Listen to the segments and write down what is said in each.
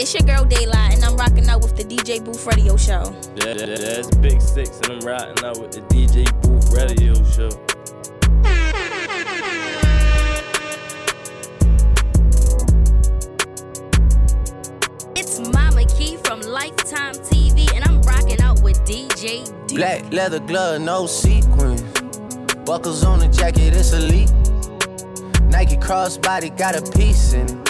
It's your girl Daylight, and I'm rocking out with the DJ Booth Radio Show. Yeah, yeah, that's Big Six, and I'm rocking out with the DJ Booth Radio Show. It's Mama Key from Lifetime TV, and I'm rocking out with DJ Duke. Black leather glove, no sequins. Buckles on the jacket, it's elite. Nike crossbody got a piece in it.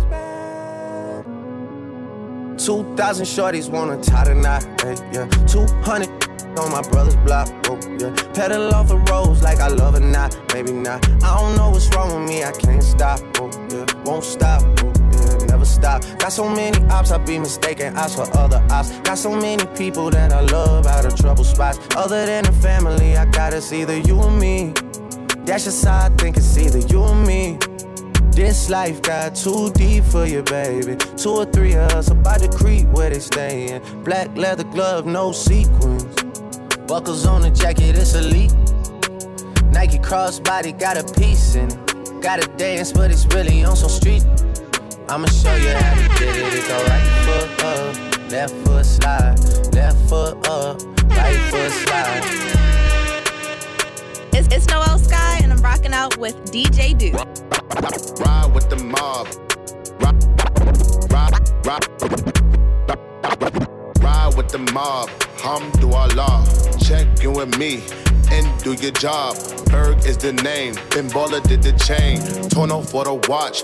2,000 shorties wanna tie the knot, hey, yeah. 200 on my brother's block, oh, yeah. Pedal off the roads like I love it, not, maybe not. I don't know what's wrong with me, I can't stop, oh, yeah. Won't stop, oh, yeah. Never stop. Got so many ops, I be mistaken ops for other ops. Got so many people that I love out of trouble spots. Other than the family, I got it's either you or me. That's just how I think it's either you or me. This life got too deep for you, baby. Two or three of us about to creep where they stayin'. Black leather glove, no sequins. Buckles on the jacket, it's elite. Nike crossbody got a piece in it. Gotta dance, but it's really on some street. I'ma show you how to get it. It go right foot up, left foot slide, left foot up, right foot slide. It's, it's Noel Sky, and I'm rocking out with DJ Duke. Ride with the mob. Ride, ride, ride, with the mob. Hamdulillah. Check in with me and do your job. Berg is the name. Ben Baller did the chain. Tono for the watch.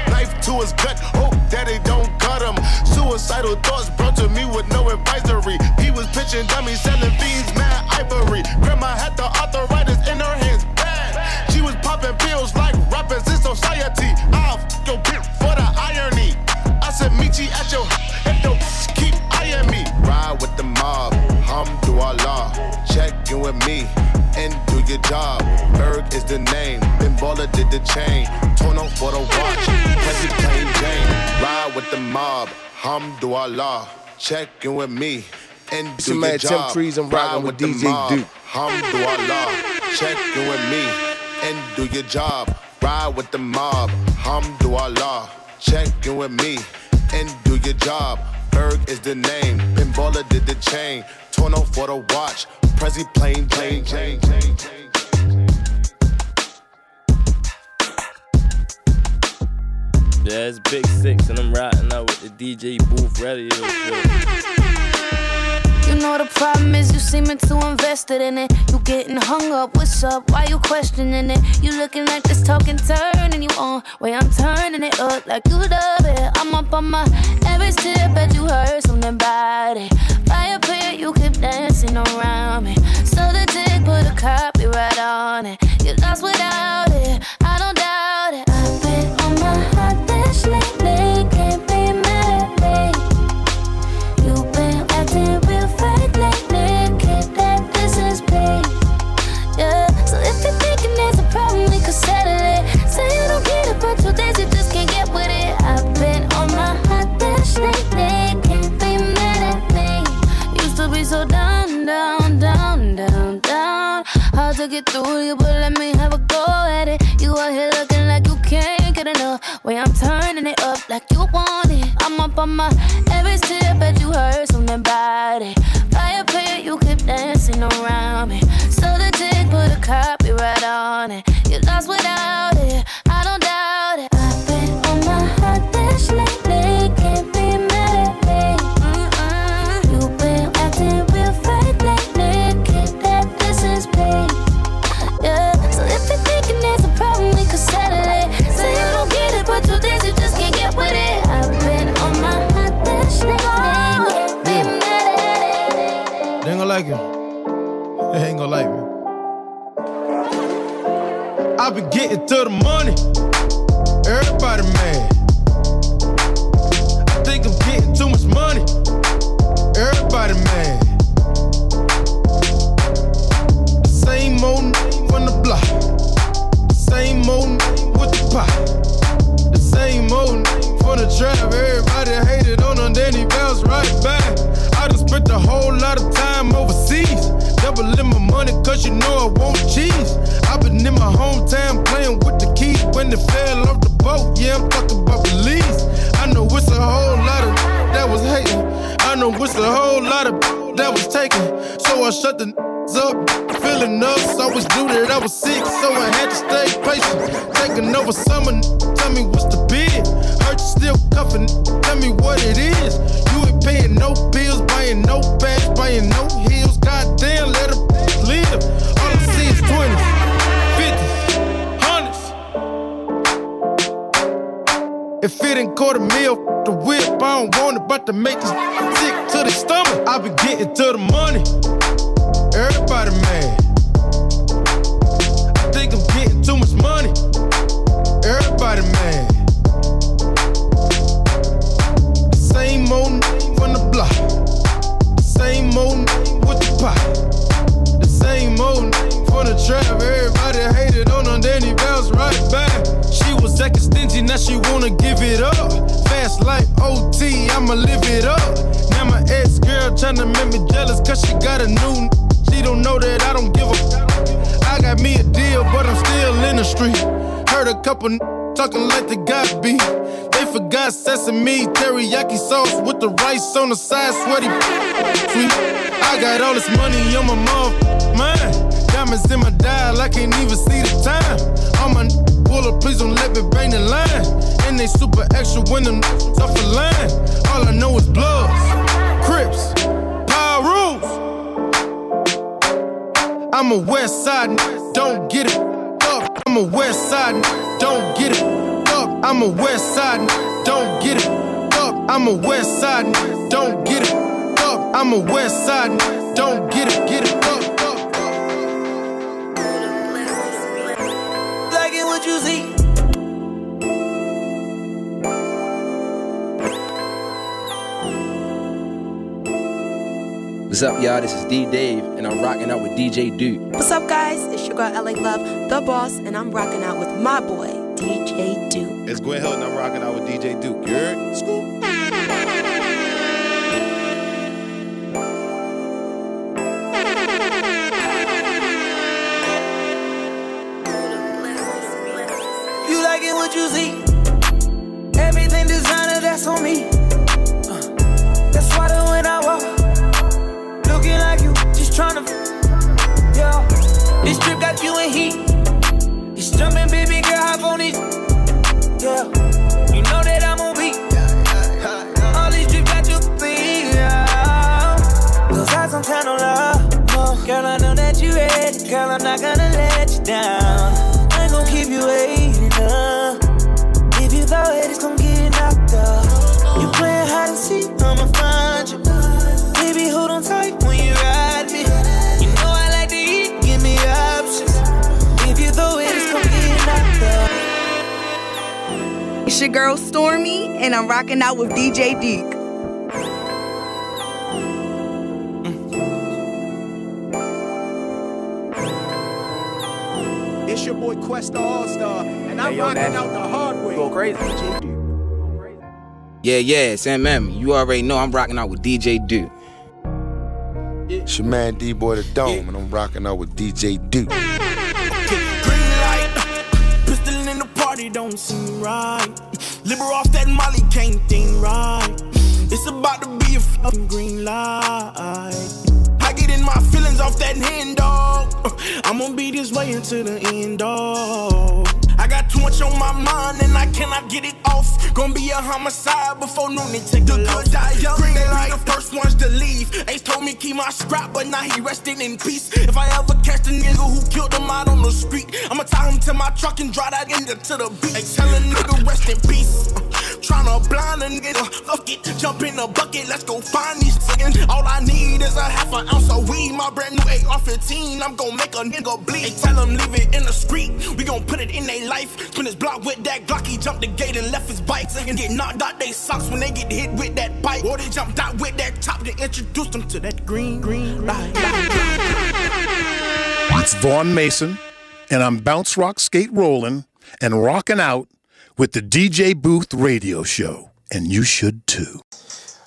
Knife to his gut. Hope daddy don't cut him. Suicidal thoughts brought to me with no advisory. He was pitching dummies, selling fiends, mad ivory. Grandma had the arthritis in her hands, bad. She was popping pills like rappers in society. I'll f your bitch for the irony. I said, meet you at your if your keep eyeing me. Ride with the mob, Hamdulillah. Check in with me and do your job. Berg is the name. Ben Baller did the chain. Tono for the watch. Prezi plain Jane. Ride with the mob. Hamdulillah. Check in with me and do It's your man Tim job. Trees, I'm Ride rocking with the DJ mob. Duke. Hamdulillah. Check in with me and do your job. Ride with the mob. Hamdulillah. Check in with me and do your job. Berg is the name. Ben Baller did the chain. Tono for the watch. Prezi plain plain Jane. Yeah, it's Big Six, and I'm riding out with the DJ Booth Radio Show. You know the problem is you seeming too invested in it. You getting hung up, what's up? Why you questioning it? You looking like this talking turning you on. Way I'm turning it up like you love it. I'm up on my every step, bet you heard something about it. Fire pit, you keep dancing around me. So the dick put a copyright on it. You lost without it, I don't doubt around me. So the tick put a copyright on it. You lost without it. Like it. They ain't gonna like me. I've been getting to the money. Everybody mad. I think I'm getting too much money. Everybody mad. Same old n- from the block. Same old n- with the pot. The same old n- from the trap. Everybody hated on him, then he bounced right back. I done spent a whole lot of time. Doubling my money, cause you know I won't cheese. i been in my hometown playing with the keys when they fell off the boat. Yeah, I'm talking about Belize. I know it's a whole lot of that was hating. I know it's a whole lot of that was taken. So I shut the up, feeling up. Always knew that I was sick, so I had to stay patient. Taking over summer, tell me what's the bid. Hurt you still cuffing, tell me what it is. Paying no bills, buying no bags, buying no heels. Goddamn, let her live. All I see is 20s, 50s, 100s. If it ain't quarter f- the whip, I don't want it, but to make this sick to the stomach. I been getting to the money. Everybody mad. I think I'm getting too much money. Everybody mad. With the same old from the trap. Everybody hated on her, then he bounced right back. She was acting stingy, now she wanna give it up. Fast like OT, I'ma live it up. Now my ex girl tryna make me jealous, cause she got a new. She don't know that I don't give a. I got me a deal, but I'm still in the street. Heard a couple talking like the got beat. They forgot sesame, teriyaki sauce with the rice on the side, sweaty. Sweet. I got all this money on my mom, mind. Diamonds in my dial, I can't even see the time. All my n- puller, please don't let me bang the line. And they super extra when them off the line. All I know is bloods, crips, power rules. I'm a west side, don't get it up. I'm a west side, don't get it up. I'm a west side, don't get it up. I'm a west side, don't get it up. I'm a west side, don't get it, get it up. up, up. Like it what you see. What's up, y'all? This is D Dave, and I'm rocking out with DJ Duke. What's up, guys? It's your girl LA Love, the boss, and I'm rocking out with my boy, DJ Duke. It's Gwen Hilton. I'm rocking out with DJ Duke. You heard? Scoop. You like it what you see. Everything designer, that's on me. Uh, that's why when I walk, looking like you, just tryna. Yeah, this trip got you in heat. It's jumping, baby girl, hop on it. You know that I'm beat. All these you. Those eyes. Girl, I know that you ready. Girl, I'm not gonna let you down. Ain't keep you waiting. If you get knocked. You hide and seek, I'ma find you. Baby, hold on tight when you ride It's your girl Stormy, and I'm rocking out with DJ Duke. Mm. It's your boy Questa All Star, and I'm rocking out the hard way. Go crazy. Yeah, yeah, Sam M. You already know I'm rocking out with DJ Duke. It's your man D Boy the Dome, and I'm rocking out with DJ Duke. Green light, pistol in the party don't seem right. Liver off that Molly can't think right. It's about to be a fucking green light. I get in my feelings off that hand, dog. Uh, I'm gonna be this way until the end, dog. I got too much on my mind and I cannot get it off. Gonna be a homicide before noon and take the good die young. Green they be the first ones to leave. Ace told me keep my scrap, but now he resting in peace. If I ever catch the nigga who killed him out on the street, I'ma tie him to my truck and drive that nigga to the beach. Hey, tell a nigga rest in peace. Tryna blind a nigga, fuck it, jump in the bucket, let's go find these niggas. All I need is a half an ounce of weed, my brand new AR-15. I'm gon' make a nigga bleed. Hey, tell him leave it in the street, we gon' put it in their life. Spin his block with that Glock, he jumped the gate and left his bike. And get knocked out they socks when they get hit with that bike. Or they jumped out with that top to introduce them to that green, green light. It's Vaughn Mason, and I'm Bounce Rock Skate Rolling and rocking out with the DJ Booth Radio Show. And you should too.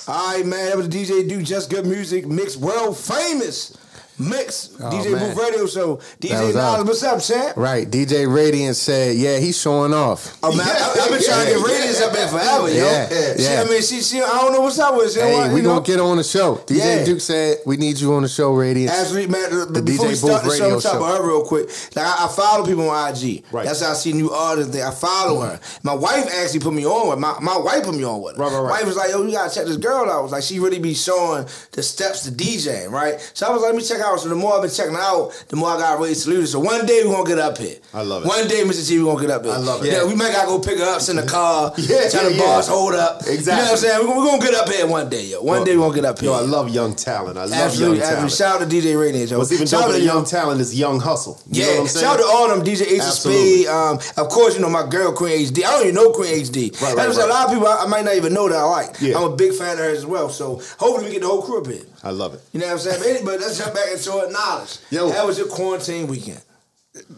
All right, man. That was DJ Do Just Good Music Mix, world famous mix. Oh, DJ man. Booth Radio Show. DJ Knowledge, what's up, champ? Right, DJ Radiant said, "Yeah, he's showing off." Oh man, I, have been trying to get Radiance up there forever, yo. Yeah, She, yeah. I mean, she, she, I don't know what's up with. She, Hey, we know, gonna get on the show. DJ Yeah. Duke said we need you on the show, Radiant. Absolutely, man. Uh, the But before DJ we start Booth the show, Radio I'm talking show. about her real quick. Like I, I follow people on IG. Right. That's how I see new artists. There. I follow her. My wife actually put me on with. My, my wife put me on with. Her. Right, right, right. Wife was like, "Yo, you gotta check this girl out." I was like, she really be showing the steps to DJing, right? So I was like, "Let me check out." So the more I've been checking out, the more I got ready to salute her. So one day we're gonna get up here. I love it. One day, Mr. G, we're gonna get up here. I love it. Yeah, Yeah. we might gotta go pick her up, send a car. Yeah, tell the yeah, boss hold up. Exactly. You know what I'm saying? We're gonna, gonna get up here one day, yo. One day we're gonna get up here. Yo, I love young talent. I love Absolutely, young talent. Shout out to DJ Radiant, yo. What's even Shout out doper than young talent is young hustle. You yeah, know what I'm saying? shout out to all them DJ of Absolutely. Um, of course, you know my girl Queen HD. I don't even know Queen HD. Right, right, right. a lot of people I, I might not even know that I like. Yeah. I'm a big fan of hers as well. So hopefully we get the whole crew up here. I love it. You know what I'm saying? But, let's jump back into it. Knowledge. Yo. How was your quarantine weekend?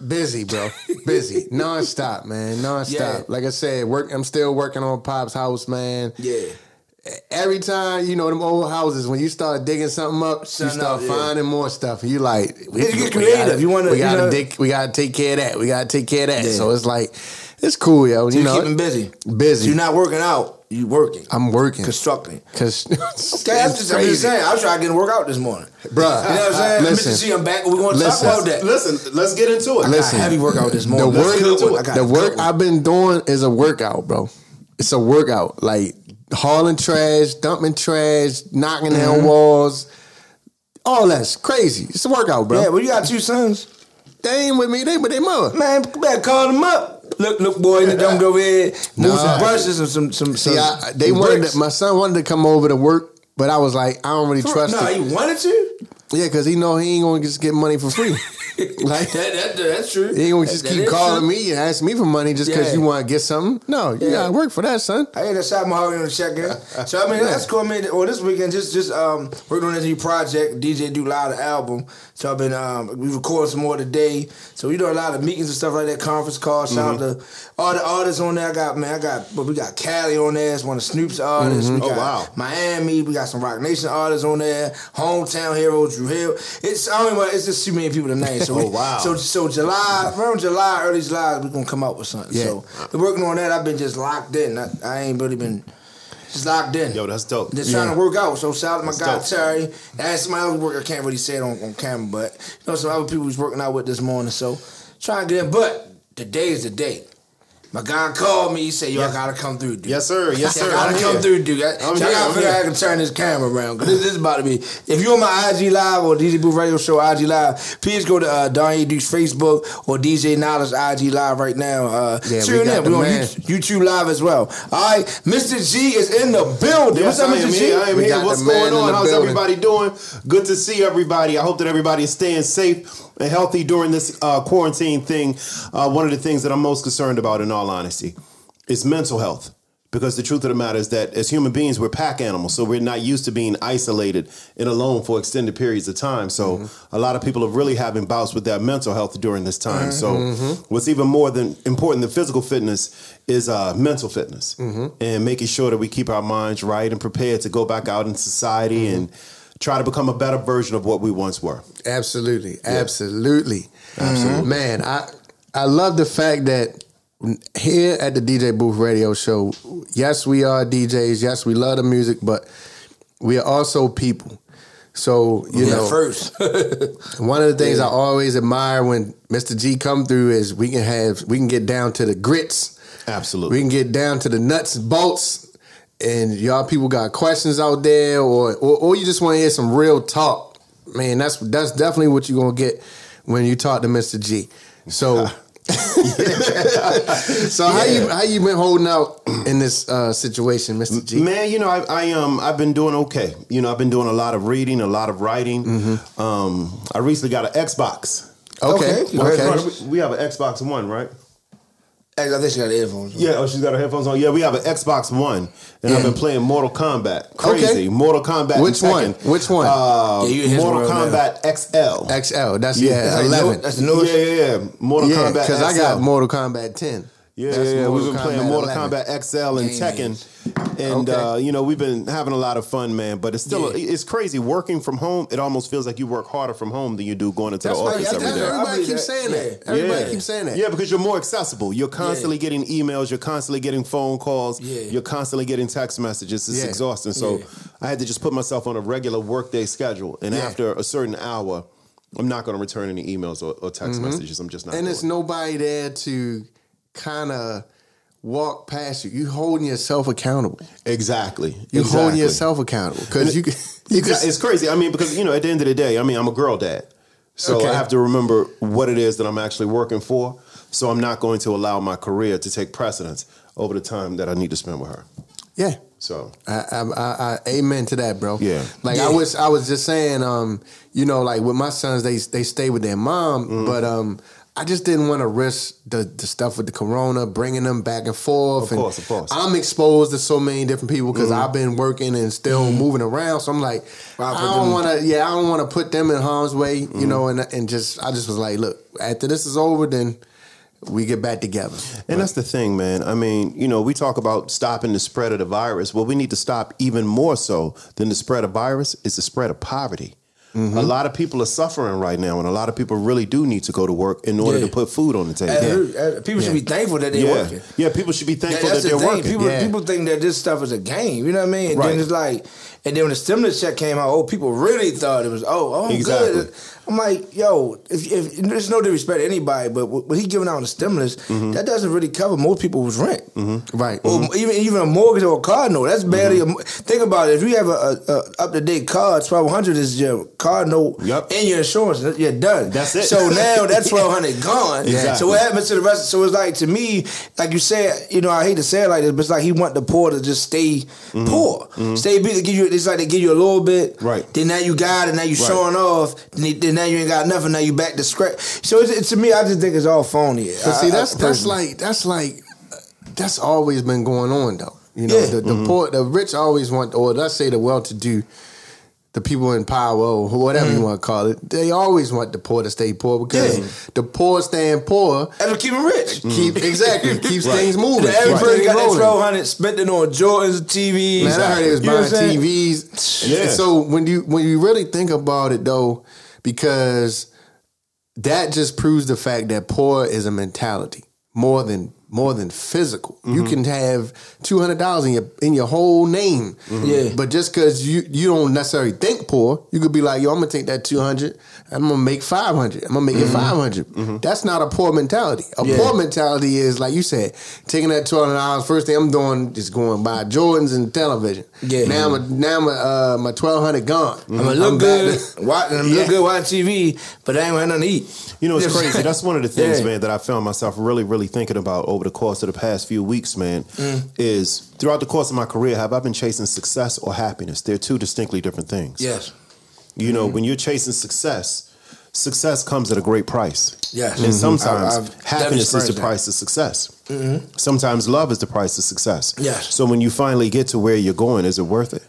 Busy, bro. Busy. Non-stop, man. Non-stop. Yeah. Like I said, work I'm still working on Pop's house, man. Yeah. Every time, you know, them old houses, when you start digging something up, you start up, yeah. finding more stuff. You like, we, You get creative. Gotta, You wanna- we gotta know- dig, we gotta take care of that. We gotta take care of that. Yeah. So it's like, it's cool, yo. So you you know, keeping busy. busy. So you're not working out. You working. I'm working. Constructing. Cause Okay, I'm just, I'm just saying. I was trying to get a workout this morning. Bruh, You know what I'm saying? listen. Mr. G, I'm back. We're going to talk about that. Listen, let's get into it. I got a heavy workout this the morning. work, Let's get into it. I got the work. I've been doing is a workout, bro. It's a workout. Like hauling trash, dumping trash, knocking down Mm-hmm. walls. All that's crazy. It's a workout, bro. Yeah, well, you got two sons. They ain't with me. They with their mother. Man, better call them up. Look, look, boy, you jumped over here, move Nah. some brushes and some, some, some. See, I, they some wanted to, my son wanted to come over to work, but I was like, I don't really trust him. No, him. he wanted to. Yeah, because he know he ain't gonna just get money for free. like That, that, that's true. he ain't gonna just That- keep that is calling true. me and ask me for money just because Yeah. you want to get something. No, you Yeah. gotta work for that, son. I had a shot my on the check in. So I mean that's cool. I mean, well this weekend just just um working on this new project, DJ Do Loud album. So I've been um we recorded some more today. So we do a lot of meetings and stuff like that, conference calls. Shout Mm-hmm. out to all the artists on there. I got man, I got but we got Cali on there, it's one of Snoop's artists. We Oh, wow. Miami, we got some Rock Nation artists on there, Hometown Heroes, Drew Hill. It's I don't even it's just too many people to name. So we, Oh, wow. So so July, around July, early July, we're gonna come out with something. Yeah. So we're working on that. I've been just locked in. I, I ain't really been just locked in. Yo, that's dope. Just trying to work out. So shout out to my That's guy dope. Terry. And somebody other work I can't really say it on, on camera, but you know some other people was working out with this morning. So trying to get in. But today is the day. My guy called me. He said, "Yo, I gotta come through, dude." Yes, sir. Yes, sir. I gotta I'm come here. through, dude. I, I'm so I here, gotta I'm figure out here. I can turn this camera around because this, this is about to be. If you're on my IG Live or DJ Booth Radio Show IG Live, please go to uh, Donnie Duke's Facebook or DJ Knowledge IG Live right now. Uh, Yeah, we tune got in. We're on. YouTube, YouTube Live as well. All right, Mr. G is in the building. Yes, What's up, Mr. G? here. I am We here. What's going on? How's building. everybody doing? Good to see everybody. I hope that everybody is staying safe and healthy during this uh, quarantine thing. Uh, one of the things that I'm most concerned about, in all honesty, is mental health. Because the truth of the matter is that as human beings, we're pack animals, so we're not used to being isolated and alone for extended periods of time. So Mm-hmm. a lot of people are really having bouts with their mental health during this time. Mm-hmm. So what's even more than important than physical fitness is uh, mental fitness Mm-hmm. and making sure that we keep our minds right and prepared to go back out in society Mm-hmm. and try to become a better version of what we once were. Absolutely, absolutely, absolutely. Mm-hmm. Man, I I love the fact that here at the DJ Booth Radio Show, yes, we are DJs. Yes, we love the music, but we are also people. So you Yeah, know, first. one of the things Yeah. I always admire when Mr. G come through is we can have we can get down to the grits. Absolutely, we can get down to the nuts and bolts. And y'all people got questions out there, or or, or you just want to hear some real talk. Man, that's that's definitely what you're gonna get when you talk to Mr. G. So. so how you how you been holding out in this uh, situation, Mr. G? Man, you know, I, I um I've been doing okay. You know, I've been doing a lot of reading, a lot of writing. Mm-hmm. Um, I recently got an Xbox. Okay, Okay. okay. We- We have an Xbox One, right? I think she got the headphones. Yeah, oh, she's got her headphones on. Yeah, we have an Xbox One, and I've been playing Mortal Kombat. Crazy, Okay. Mortal Kombat. Which one? Which one? Uh, Yeah, Mortal some real Kombat XL. XL. That's yeah, eleven. That's the newest. Yeah, yeah, yeah. Mortal yeah, Kombat. Because I got Mortal Kombat ten. Yeah, That's yeah, yeah. We've Mortal been playing Mortal 11. Kombat XL and Game Tekken, and Okay. uh, you know we've been having a lot of fun, man. But it's still it's crazy working from home. It almost feels like you work harder from home than you do going into That's the why office that's- every day. everybody keeps saying that. Everybody keeps saying that. Yeah, because you're more accessible. You're constantly getting emails. You're constantly getting phone calls. Yeah. You're constantly getting text messages. It's Yeah. exhausting. So Yeah. I had to just put myself on a regular workday schedule. And Yeah. after a certain hour, I'm not going to return any emails or, or text Mhm. messages. I'm just not. and doing there's nobody there to kind of walk past you. You holding yourself accountable. Exactly. You holding yourself accountable because you. can- you It's, can- it's crazy. I mean, because you know, at the end of the day, I mean, I'm a girl dad, so Okay. I have to remember what it is that I'm actually working for. So I'm not going to allow my career to take precedence over the time that I need to spend with her. Yeah. So I, I, I, I amen to that, bro. Yeah. Like Yeah. I was, I was just saying, um, you know, like with my sons, they they stay with their mom, Mm-hmm. but um, I just didn't want to risk the the stuff with the corona, bringing them back and forth. Of and course, of course. I'm exposed to so many different people because Mhm. I've been working and still moving around. So I'm like, I don't want to. Yeah, I don't want to put them in harm's way. Mm-hmm. You know, and and just I just was like, look, after this is over, then we get back together. And that's the thing, man. I mean, you know, we talk about stopping the spread of the virus. What we need to stop even more so than the spread of virus is the spread of poverty. Mm-hmm. A lot of people are suffering right now, and a lot of people really do need to go to work in order Yeah. to put food on the table. Uh, people should be thankful that they're yeah. working. Yeah, people should be thankful that the they're working. People, yeah. people think that this stuff is a game. You know what I mean? And Right. then it's like, and then when the stimulus check came out, oh, people really thought it was, oh, oh, I'm Exactly. good. I'm like, yo, if, if there's no disrespect to anybody, but what he giving out the stimulus, Mm-hmm. that doesn't really cover most people's rent. Mm-hmm. Right. Or mm-hmm. even even a mortgage or a car note. That's barely. A, mm-hmm. mo- think about it. If you have a, a, up to date car, twelve hundred is your car note and your insurance. You're done. That's it. So now that twelve hundred gone. Exactly. So what happens to the rest? So it's like to me, like you said, you know, I hate to say it like this, but it's like he want the poor to just stay poor, stay. They give you. It's like they give you a little bit. Mm-hmm. Right. Then now you got it. Now you Right. showing off. Then, you- then now you ain't got nothing. Now you back to scratch. So it's, it's to me, I just think it's all phony. But see, I- I- that's that's like that's like that's always been going on though. You know, Yeah. the, the poor, the rich always want, or let's say the well-to-do, the people in power, or whatever you mm. want to call it, they always want the poor to stay poor because the poor staying poor. ever keep them rich. Keep mm. exactly keeps Right. things moving. Every keeps person things got that rolling. twelve hundred spent it on Jordans, TVs. Man, I heard they was You know buying what I'm saying? TVs. Yeah. and so when you when you really think about it though, because that just proves the fact that poor is a mentality more than more than physical. You Mm-hmm. can have two hundred dollars in your in your whole name, Mm-hmm. Yeah. But just because you you don't necessarily think poor, you could be like, yo, I'm gonna take that two hundred. I'm gonna make five hundred. I'm gonna make it five That's not a poor mentality. A Mm-hmm. Yeah. poor mentality is like you said, taking that two hundred dollars. First thing I'm doing is going buy Jordans and television. Yeah. Now my now my uh, my twelve hundred gone. I'm gonna look back good, to- watching, I'm Yeah. look good watching TV, but I ain't gonna nothing to eat. You know, it's You what I'm crazy. That's one of the things, Yeah. man, that I found myself really, really thinking about over the course of the past few weeks, man, Mm. is throughout the course of my career, have I been chasing success or happiness? They're two distinctly different things. Yes. You know, when you're chasing success, success comes at a great price. Yes. And Mhm. sometimes I've- I've happiness is the that. price of success. Mhm. Sometimes love is the price of success. Yes. So when you finally get to where you're going, is it worth it?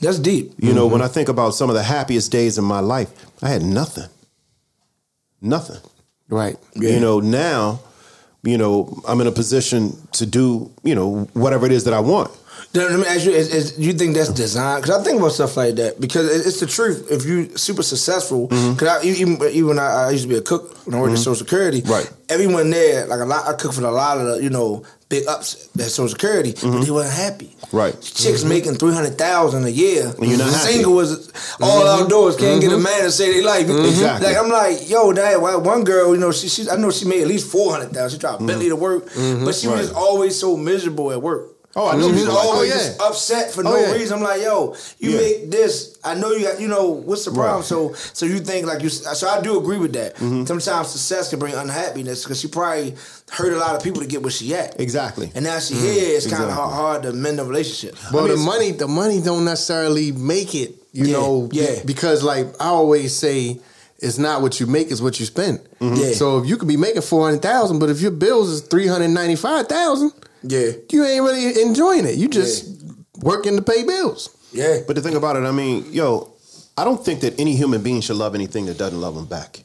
That's deep. You know, when I think about some of the happiest days in my life, I had nothing. Nothing. Right. You know, now, you know, I'm in a position to do, you know, whatever it is that I want. Let me ask you: Is, is you think that's design? Because I think about stuff like that because it- it's the truth. If you super successful, mm-hmm. because I, even even I, I used to be a cook when I worked at mm-hmm. Social Security, right? Everyone there, like a lot, I cooked for a lot of the you know big ups at Social Security, but mm-hmm. they weren't happy. Right. Chicks making three hundred thousand a year. And you're not happy. single was all Mhm. outdoors. Can't get a Mhm. man to say they like it. Exactly. Like I'm like, yo, that one girl, you know, she, she I know she made at least four hundred thousand. She tried Bentley to work, but she was just always so miserable at work. Oh, I know you- always oh, yeah. upset for Oh, no yeah. reason. I'm like, yo, you Yeah. make this. I know you got, you know, what's the problem? Right. So, so you think like you? So I do agree with that. Mm-hmm. Sometimes success can bring unhappiness because she probably hurt a lot of people to get where she at. Exactly. And now she Mm, here. It's kind of hard, to mend the relationship. Well, the money, the money don't necessarily make it. You know, yeah. Because like I always say, it's not what you make, it's what you spend. Mhm. Yeah. So if you could be making four hundred thousand, but if your bills is three hundred ninety five thousand, yeah, you ain't really enjoying it. You just working to pay bills. Yeah. But the thing about it, I mean, yo, I don't think that any human being should love anything that doesn't love them back.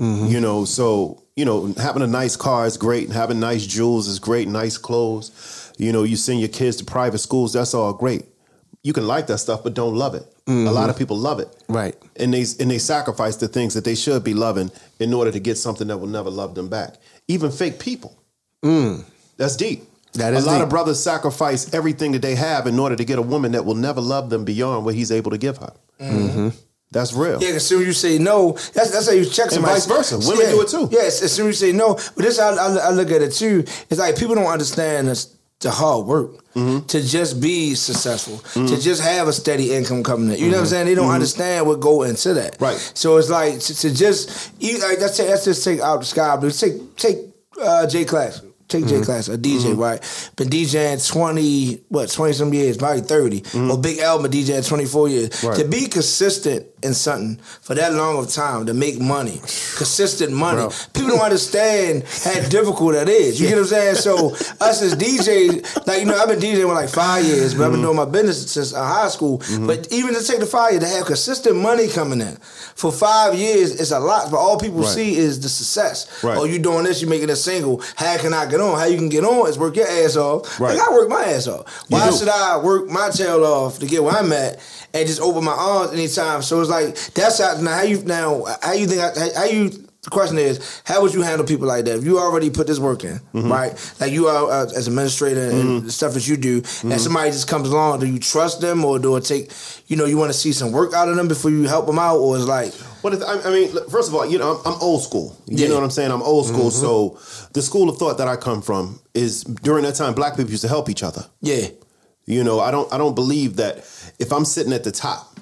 You know, so you know, having a nice car is great, and having nice jewels is great, nice clothes. You know, you send your kids to private schools, that's all great. You can like that stuff, but don't love it. A lot of people love it, right? And they and they sacrifice the things that they should be loving in order to get something that will never love them back. Even fake people. Mm. That's deep. That is a lot deep. of brothers sacrifice everything that they have in order to get a woman that will never love them beyond what he's able to give her. Mm-hmm. That's real. Yeah, as soon as you say no, that's that's how you check And somebody. vice versa. Women Yeah. do it too. Yes, as soon as you say no, but this I, I, I look at it too. It's like people don't understand this, the hard work Mm-hmm. to just be successful, to just have a steady income coming in. You know what I'm saying? They don't Mhm. understand what go into that. Right. So it's like to, to just you, like, let's, take, let's just take out the sky blue. Take take uh, J Class. Take J Mhm. Class, a DJ, Mhm. right? Been DJing twenty, what, twenty some years, probably 30 Or Big L been DJing twenty four years. Mm-hmm. Right. To be consistent in something for that long of time to make money, consistent money. Bro. People don't understand how difficult that is. You get what I'm saying? So us as DJs, like you know, I've been DJing for like five years, but I've been doing my business since uh, high school. But even to take the five years to have consistent money coming in for five years is a lot. But all people Right. see is the success. Right. Oh, you doing this? you're making a single? How can I get on? How you can get on is work your ass off. Right. Like I work my ass off. Why should I work my tail off to get where I'm at and just open my arms anytime? So it's like that's how now how you now how you think how, how you the question is how would you handle people like that if you already put this work in Mm-hmm. right like you are uh, as administrator and the stuff that you do Mm-hmm. and somebody just comes along do you trust them or do it take you know you want to see some work out of them before you help them out or it's like what? I, I mean, first of all, you know, I'm, I'm old school. You Yeah. know what I'm saying? I'm old school. Mhm. So the school of thought that I come from is during that time, black people used to help each other. yeah You know, I don't I don't believe that if I'm sitting at the top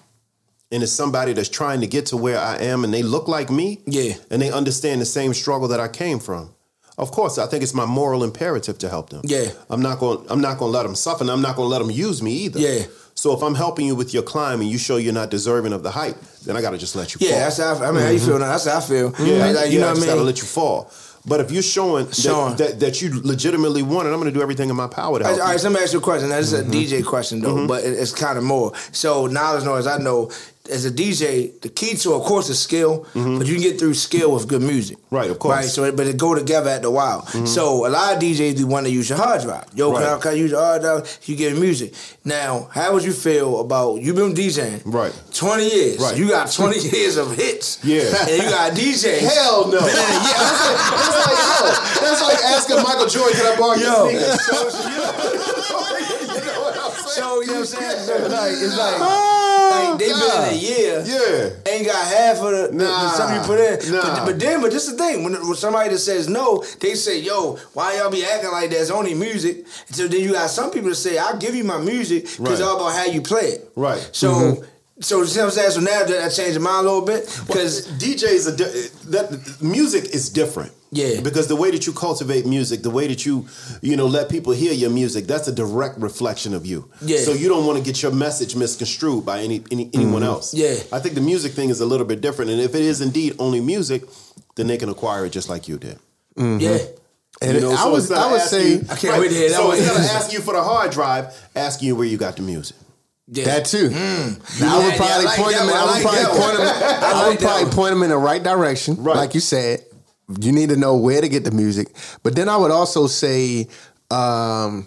and it's somebody that's trying to get to where I am and they look like me, yeah and they understand the same struggle that I came from. Of course, I think it's my moral imperative to help them. Yeah. I'm not going I'm not going to let them suffer and I'm not going to let them use me either. Yeah. So if I'm helping you with your climb and you show you're not deserving of the height, then I got to just let you yeah fall. that's how I, I mean how you mm-hmm. feel now that's how I feel Yeah, like, like, you yeah, know I what I just mean gotta let you fall. But if you're showing, Showing. That, that that you legitimately want it, I'm going to do everything in my power to All help. right, you. so let me ask you a question. That's Mm-hmm. a DJ question, though, but it- it's kind of more. So, knowledge, knowledge, I know, as a DJ, the key to, of course, is skill, but you can get through skill with good music. Mm-hmm. Right, of course. Right, so, but it go together at the while. So, a lot of DJs do want to use your hard drive. Yo, can, I, Right. can I use your hard drive? You get music. Now, how would you feel about, you've been DJing Right. 20 years. Right. You got 20 years of hits. Yeah. And you got DJ. Hell no. In a year. That's like, yo, that's like asking Michael Jordan, can I borrow Yo. your sneakers? So you know what I'm saying? So like it's like, like they been in a year, Yeah. ain't got half of the, the- the Nah. stuff you put in. Nah. But, but then, but this is the thing: when, when somebody that says no, they say, "Yo, why y'all be acting like that's only music?" So then you got some people that say, "I'll give you my music because Right. it's all about how you play it." Right. So. Mm-hmm. So, you see what I'm saying? So now that I changed my mind a little bit Because because DJs are di- that music is different. Yeah. Because the way that you cultivate music, the way that you, you know, let people hear your music, that's a direct reflection of you. Yeah. So you don't want to get your message misconstrued by any, any anyone else. Yeah. I think the music thing is a little bit different, and if it is indeed only music, then they can acquire it just like you did. yeah, And You know, I so would, instead I of would asking say you- I can't wait to hear that So instead of asking you for the hard drive, asking you where you got the music. yeah. that too. Mm. I would Yeah, yeah, probably I like point that them. In, one. I would probably that point one. them. I I would probably point them in the right direction, Right. like you said. You need to know where to get the music, but then I would also say, um,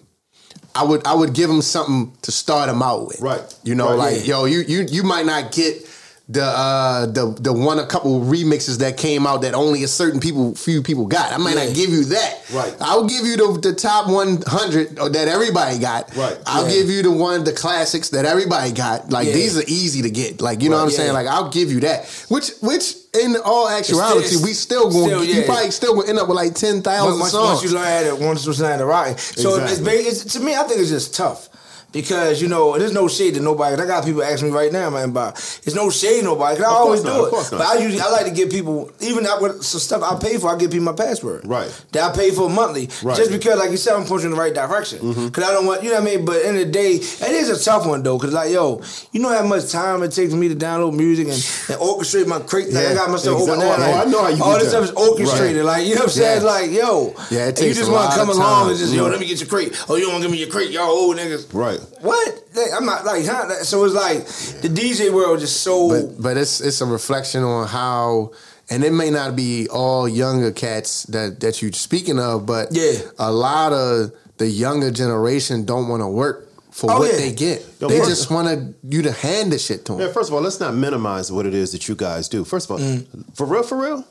I would I would give them something to start them out with. Right. You know, Right, like yeah. yo, you you you might not get the uh the the one a couple remixes that came out that only a certain people few people got. I might Yeah. not give you that. Right. I'll give you the the top one hundred that everybody got. Right. I'll Yeah. give you the one the classics that everybody got. Like Yeah. these are easy to get. Like you know what I'm saying. Like I'll give you that. Which which in all actuality it's- we still going still, you yeah. probably still gonna end up with like ten Once, songs. once you learn how to once you learn how to rock, so it's, Exactly. ba- it's to me. I think it's just tough because you know there's no shade to nobody. I got people asking me right now, man, about it's no shade to nobody. 'cause I always course do not, it, but not. I usually I like to give people even that with some stuff I pay for. I give people my password, Right. That I pay for monthly, Right. just because, like you said, I'm pushing in the right direction. Mhm. Because I don't want you know what I mean. But in the day, it is a tough one though. Because like yo, you know how much time it takes me to download music and, and orchestrate my crate. Like I got myself exactly. open now. Oh, I know how you all this that. stuff is orchestrated. Right. Like you know what I'm saying? Yeah. Like yo, Yeah, it and you just want to come along and just yo, let me get your crate. Oh, you don't want to give me your crate, y'all old niggas. Right. What? I'm not like huh? So it's like the DJ world just so. but but it's it's a reflection on how and it may not be all younger cats that that you're speaking of but Yeah. a lot of the younger generation don't want to work for Oh, what yeah. they get Yo, they first- just want you to hand the shit to them Yeah, first of all, let's not minimize what it is that you guys do. First of all, Mm. for real, for real,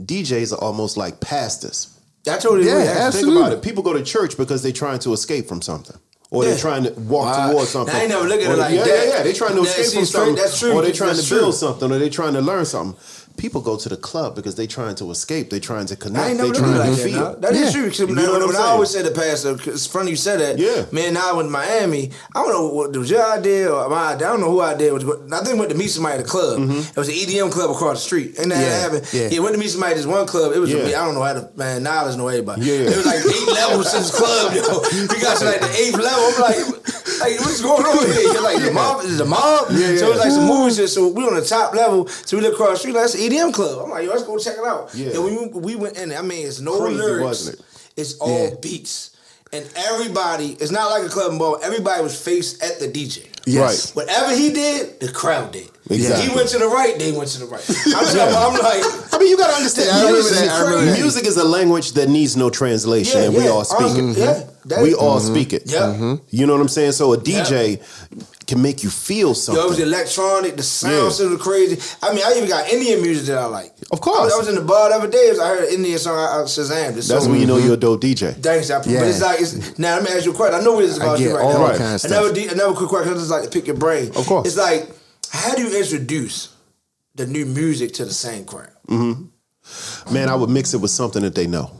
DJs are almost like pastors. I told you, Yeah, Think absolutely. about it. People go to church because they're trying to escape from something. Or Yeah. they're trying to walk Wow. towards something. I ain't never look at Or it like yeah, that. Yeah, yeah, They're trying to Yeah, escape from straight- something. that's true. Or they're trying That's to build true. something. Or they're trying to learn something. People go to the club because they're trying to escape. They're trying to connect. I ain't never they're trying to that. feel. now. That is Yeah. true. 'cause You know what I always said the pastor, uh, 'cause it's funny you said that. Yeah. Man, now I went to Miami. I don't know what was your idea or my idea. I don't know who idea was. I think I went to meet somebody at the club. Mm-hmm. It was an EDM club across the street. And that Yeah, happened. yeah. Yeah, went to meet somebody at this one club. It was Yeah. me. I don't know how to man knowledge know everybody. Yeah. It was like eight levels to this club, yo. We got to like the eighth level. I'm like, like what's going on here? You're like the mob is the mob. Yeah, yeah. So was like some movies. shit. So we on the top level. So we look across the street. Like, that's EDM club. I'm like, yo, let's go check it out. Yeah. And we we went in. there. I mean, it's no Crazy, lyrics. wasn't it? It's all Yeah. beats. And everybody, it's not like a club and ball. Everybody was faced at the DJ. yes Whatever he did, the crowd did. Exactly. He went to the right, they went to the right. I'm, talking about- I'm like, I mean, you gotta understand. Yeah, I remember music, that, I remember that. music is a language that needs no translation, Yeah, and we all speak Honestly, it. yeah, that- we all Mm-hmm. speak it. Yeah. You know what I'm saying? So a DJ can make you feel something. yo, it was electronic, the sounds Yeah. sounded crazy. I mean, I even got Indian music that I like. Of course. I was, I was in the bar the other day, I heard an Indian song, I, I Shazam. This That's song. when you know you're a dope DJ. Thanks, I, Yeah. but it's like it's, now. Let me ask you a question. I know what this is about you right all now. that kind of stuff. Another, another quick question. I just like to pick your brain. Of course. It's like, how do you introduce the new music to the same crowd? Hmm. Man, I would mix it with something that they know.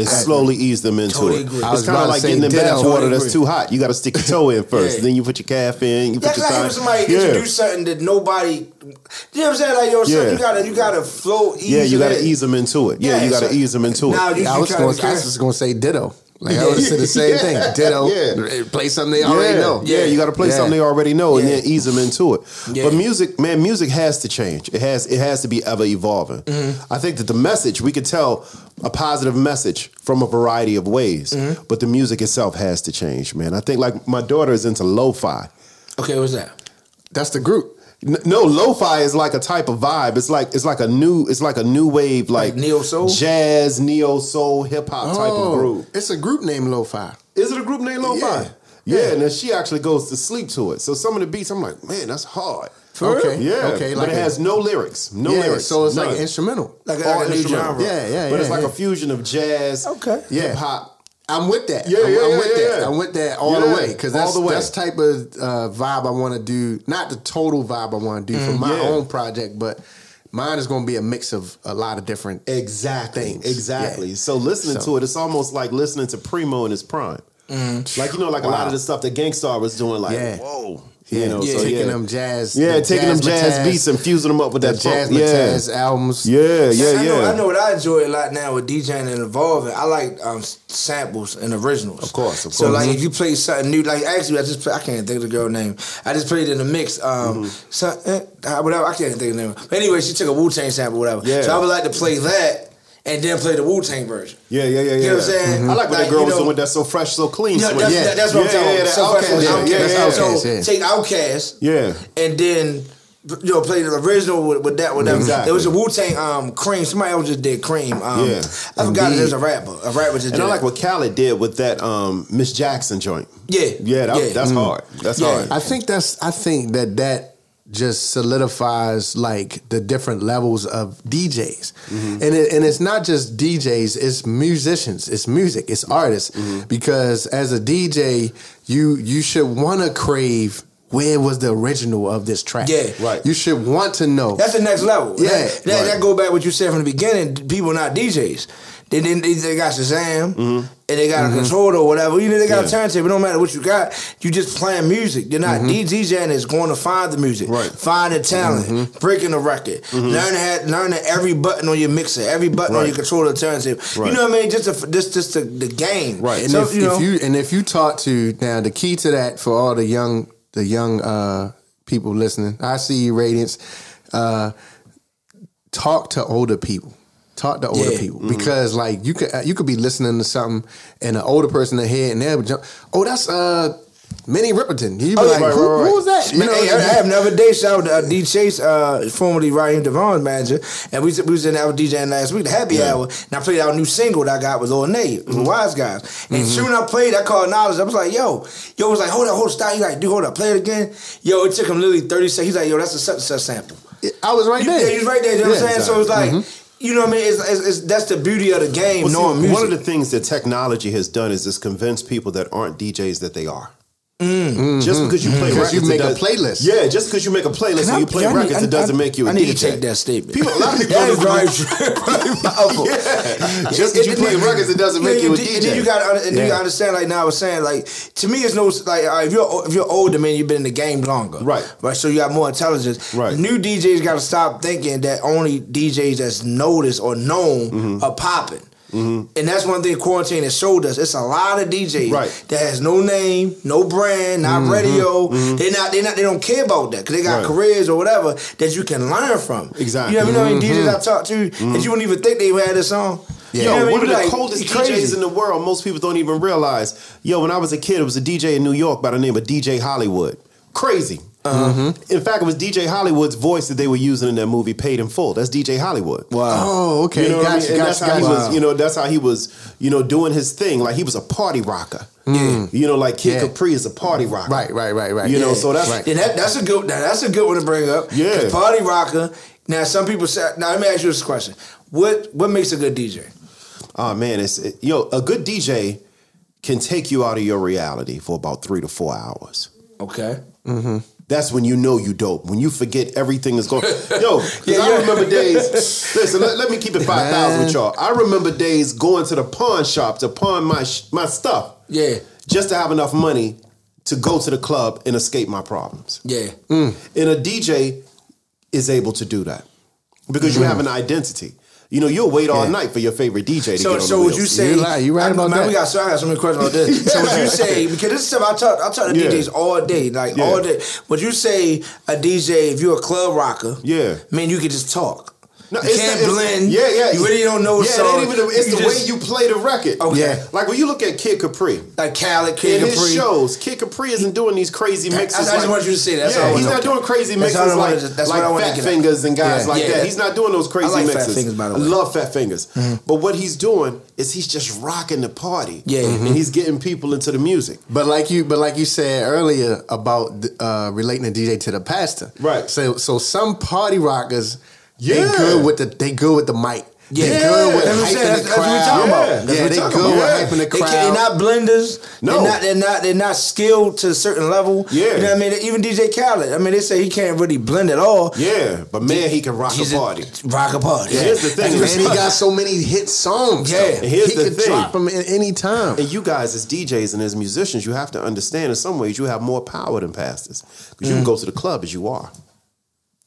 And slowly ease them into Totally it. agree. It's kind of like getting in ditto. bath water Totally that's agree. too hot. You got to stick your toe in first. Yeah. Then you put your calf in. You Yeah, put your cause I thigh. hear somebody yeah. introduce something that nobody. You know what I'm saying? Like yo, son, Yeah. you gotta, you gotta flow. Ease Yeah, you got got to ease them into it. Yeah, Yeah, you got to so- ease them into Now it. you- I was, gonna, to I was gonna say ditto like I would have said the same Yeah. thing ditto Yeah. play something they already know Yeah, you got to play something they already know and then ease them into it. But music, man, music has to change. It has it has to be ever evolving. Mm-hmm. I think that the message we could tell a positive message from a variety of ways, Mm-hmm. but the music itself has to change, man. I think like my daughter is into lo-fi. Okay, what's that? that's the group No, lo-fi is like a type of vibe. It's like it's like a new it's like a new wave like, Like neo soul? jazz, neo soul, hip hop type of groove. Oh, it's a group named Lo-Fi Is it a group named Lo-Fi? Yeah. Yeah, and then she actually goes to sleep to it. So some of the beats, I'm like, man, that's hard. For real? Okay, Yeah. okay, But like it a- has no lyrics. No yeah, lyrics. so it's like None. instrumental Like, All like a new genre. Yeah, yeah, But it's yeah, like yeah. a fusion of jazz, Okay. Yeah. hip hop. I'm with that. Yeah, I'm, yeah, I'm yeah, with yeah, that. yeah. I'm with that all the way because that's the way. that's type of uh, vibe I want to do. Not the total vibe I want to do for my Mm, yeah. own project, but mine is going to be a mix of a lot of different. Exactly. Things. Exactly. Yeah. So listening So- to it, it's almost like listening to Primo in his prime. Like you know, like a lot of the stuff that Gangstar was doing, like Yeah. whoa. Yeah, You know, yeah. so taking yeah. them jazz, Yeah, the taking them jazz Mataz- beats and fusing them up with the that jazz funk. Yeah. Mataz albums. Yeah, yeah, I know, yeah. I know what I enjoy a lot now with DJing and evolving. I like um, samples and originals. Of course, of So course. like if you play something new, like actually I just play, I can't think of the girl name. I just played in the mix. Um, Mm-hmm. so, eh, uh, whatever I can't think of the name. But anyway, she took a Wu Tang sample, whatever. Yeah. So I would like to play that and then play the Wu Tang version. Yeah, yeah, yeah, yeah. You know what I'm saying? I like when Like, that girl you was know- doing with that so fresh, so clean. Yeah, that's, Yeah. that- that's what Yeah, I'm talking yeah, about. that So Outkast, fresh with yeah, Outkast. yeah, yeah. So yeah. take Outcast Yeah. and then you know, played the original with, with that. With that. Exactly. There was a Wu Tang um, Cream. Somebody else just did Cream. Um, Yeah. I forgot there's a rapper. A rapper just And did I like what Khaled did with that um, Miss Jackson joint. Yeah, yeah, that, Yeah. that's Mm. hard. That's hard. I think that's I think that that just solidifies like the different levels of DJs. Mm-hmm. And it, and it's not just DJs, it's musicians, it's music, it's artists mm-hmm. because as a DJ, you you should want to crave where was the original of this track? Yeah. right. You should want to know. That's the next level. Yeah, that, that, right. that go back what you said from the beginning. People not DJs. They they, they, they got Shazam and they got a controller or whatever. You know they got Mm-hmm. Yeah. a turntable. No matter what you got, you just playing music. You're not Mm-hmm. DJing. Is going to find the music, right? Find the talent, Mm-hmm. breaking the record, learn how, learn every button on your mixer, every button on your controller, turntable. Right. You know what I mean? Just a, just just the, the game, Right. And So, if you know, if you and if you talk to now the key to that for all the young the young uh people listening, I see you radiance. Uh talk to older people. Talk to older Yeah. people because like you could you could be listening to something and an older person ahead and they'll jump. Oh, that's uh Minnie Riperton. You be Oh, like, right, who, right, right. who was that? You know, hey, I have another day. Shout out to uh, D Chase, uh, formerly Ryan Devon's manager, and we, we was in with DJing last week, the Happy Hour, and I played our new single that I got with Nate, with Wise Guys. And Mm-hmm. soon I played, I called Niledge. I was like, "Yo, yo," was like, "Hold up, hold stop." He like, "Dude, hold up, play it again." Yo, it took him literally thirty seconds. He's like, "Yo, that's a such and such sample." I was right You- there. Yeah, you was right there. You know what I'm Yeah, saying? So it was like. exactly. You know what I mean? It's, it's, it's, that's the beauty of the game, Well, see, music. one of the things that technology has done is just convince people that aren't DJs that they are. Mm. Just because you play Because records, you it make a playlist. Yeah, just because you make a playlist Can and I- you play I records, I- it doesn't I- make you a I need DJ. to take that statement. People, a lot of people That is don't very even- true. powerful. Yeah. Just because you play records, it doesn't make you a and DJ. you got and you Yeah. gotta understand. Like now, I was saying, like to me, it's no like uh, if you're if you're older, man, you've been in the game longer, right? Right. So you got more intelligence. Right. New DJs got to stop thinking that only DJs that's noticed or known Mm-hmm. are popping. And that's one thing quarantine has showed us. It's a lot of DJs Right. that has no name, no brand, not Mhm. radio. Mhm. They not they not they don't care about that because they got Right. careers or whatever that you can learn from. Exactly. You know, you know. DJs I talked to that you wouldn't even think they had a song. Yo, You know what I mean? one of the like, coldest. DJs in the world. Most people don't even realize. Yo, when I was a kid, it was a DJ in New York by the name of DJ Hollywood. Crazy. Uh-huh. In fact, it was DJ Hollywood's voice that they were using in that movie Paid in Full. That's DJ Hollywood. Wow. Oh, okay. You know what I Gotcha, mean? And that's gotcha, how he gotcha. was, you know, that's how he was, you know, doing his thing. Like he was a party rocker. Mm. You know, like Kid Yeah. Capri is a party rocker. Right, right, right, right. You know, so that's Right. And that, that's a good now that's a good one to bring up. Yeah, Party rocker. Now some people say now let me ask you this question. What what makes a good DJ? Oh man, it's it, yo, a good DJ can take you out of your reality for about three to four hours. Okay. Mm-hmm. That's when you know you dope. When you forget everything is going. Yo, because Yeah, I remember days. Listen, let, let me keep it five thousand with y'all. I remember days going to the pawn shop to pawn my my stuff Yeah. just to have enough money to go to the club and escape my problems. Yeah. Mm. And a DJ is able to do that because you mm. have an identity. You know, you'll wait all Yeah. night for your favorite DJ to So, get on so the would wheels. you say? You lie. You right I, about man, that. We got so I got so many questions about this. So would you say because this is stuff I talk I talk to Yeah. DJs all day, like Yeah. all day. Would you say a DJ if you're a club rocker? Yeah. Man, you could just talk. No, you it's can't the- it's- blend. Yeah, yeah. You really don't know. Yeah, song. even it's You the just- way you play the record. Okay. Yeah. Like when you look at Kid Capri, like Khaled, Kid in Capri. his shows, Kid Capri isn't doing these crazy I- I mixes. just like, want you to say that. That's yeah, he's not doing crazy mixes I like, to- that's like I Fat get. Fingers and guys Yeah. like Yeah. that. He's not doing those crazy like Fat mixes. Fingers, by the I love Fat Fingers. But what he's doing is he's just rocking the party. Yeah. and he's getting people into the music. But like you, but like you said earlier about uh, relating the DJ to the pastor, Right. So, so some party rockers, Yeah. they good with the they good with the mic. Yeah. they good with That's what I'm saying. hyping That's- the that's what we crowd. talking about. Yeah. That's yeah, they good with hyping the They crowd. they're not blenders. No. They're not, they're not they're not skilled to a certain level. Yeah. You know what I mean? Even DJ Khaled. I mean, they say he can't really blend at all. Yeah, but man, he can rock He's a party. rock a party. And here's the thing, and he got so many hit songs. Yeah. though. Here's he the could thing. drop them at any time. And you guys, as DJs and as musicians, you have to understand in some ways you have more power than pastors because you can mm. go to the club as you are.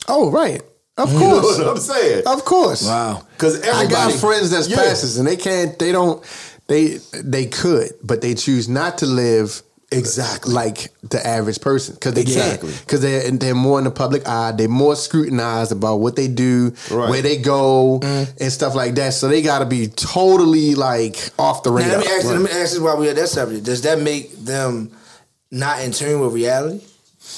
Oh, right. Of mm. You know course. what I'm saying? Of course. Wow. Because I got friends that's Yeah. pastors and they can't they don't they they could, but they choose not to live Exactly. like the average person because they Exactly. can't because they're they're more in the public eye. They're more scrutinized about what they do, Right. where they go, mm. and stuff like that. So they got to be totally like off the Now, radar. let me ask you, let me ask this while we're at that subject. Does that make them not in tune with reality?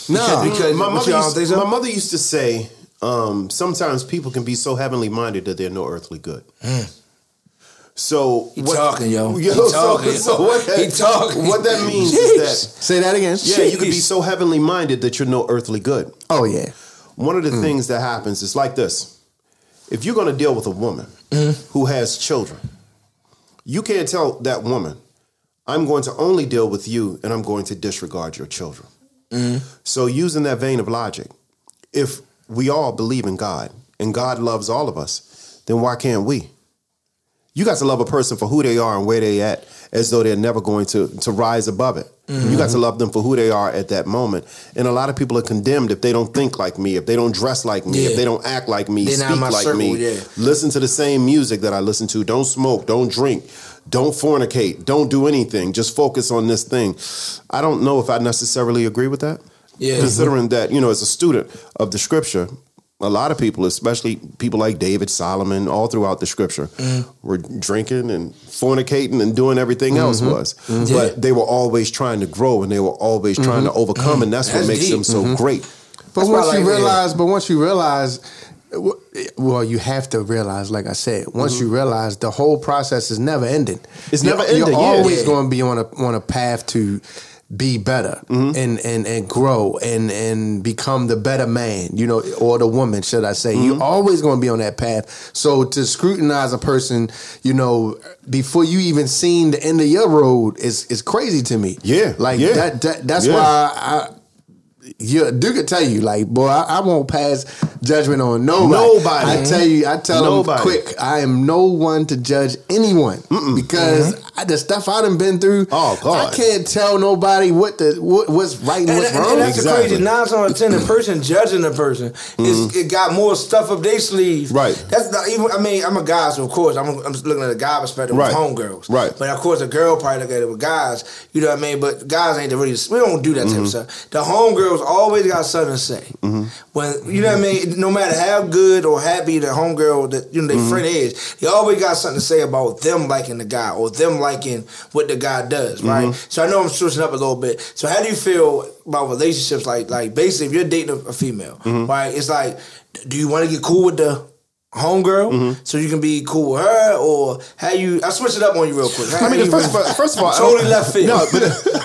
No, because my mother, used, so? my mother used to say, um, sometimes people can be so heavenly minded that they're no earthly good. Mm. So He talking, yo. He so, talking, yo. so what that, He talking. What that means is that Say that again. yeah, you can be so heavenly minded that you're no earthly good. Oh yeah. One of the mm. things that happens is like this: if you're going to deal with a woman mm. who has children, you can't tell that woman, "I'm going to only deal with you, and I'm going to disregard your children." So, using that vein of logic, if we all believe in God and God loves all of us, then why can't we? You got to love a person for who they are and where they at, as though they're never going to to rise above it. You got to love them for who they are at that moment. And a lot of people are condemned if they don't think like me, if they don't dress like me, if they don't act like me, They're speak like circle, me, yeah. listen to the same music that I listen to, don't smoke, don't drink, don't fornicate, don't do anything, just focus on this thing. I don't know if I necessarily agree with that. Yeah. Considering that, you know, as a student of the scripture, a lot of people, especially people like David, Solomon, all throughout the scripture, were drinking and fornicating and doing everything else Mhm. was. Mhm. But they were always trying to grow and they were always trying to overcome, and that's, what That's makes them deep. so Mhm. great. But That's once why you like- realize, but once you realize, well, you have to realize, like I said, once you realize the whole process is never ending. It's You're- never ending. You're always Yeah. going to be on a on a path to be better Mm-hmm. and, and and grow and and become the better man, you know, or the woman, should I say? Mm-hmm. You're always going to be on that path. So to scrutinize a person, you know, before you even seen the end of your road is is crazy to me. Yeah, like yeah. that. that that's Yeah. why I yeah, Duke could tell you, like, boy, I, I won't pass judgment on nobody. Nobody. I tell you, I tell Nobody. them quick, I am no one to judge anyone because mm-hmm. I, the stuff I done been through. Oh, God. I can't tell nobody what the what, what's right and, And, what's and- wrong. and that's the Exactly. crazy. Nine out of ten, the person judging the person is mm-hmm. it got more stuff up their sleeves. Right. That's not even. I mean, I'm a guy, so of course I'm, I'm just looking at a guy perspective Right. with homegirls. Right. But of course, a girl probably look at it with guys. You know what I mean? But guys ain't the really. We don't do that type of mm-hmm. stuff. The homegirls always got something to say. When you know what I mean, no matter how good or happy the homegirl that you know their mm-hmm. friend is, they always got something to say about them liking the guy or them liking what the guy does, right? Mm-hmm. So I know I'm switching up a little bit. So how do you feel about relationships? Like, like basically, if you're dating a, a female, mm-hmm. right? It's like, do you want to get cool with the homegirl so you can be cool with her, or how you? I switch it up on you real quick. How I mean, first, of all, first of all, totally left field. No, but,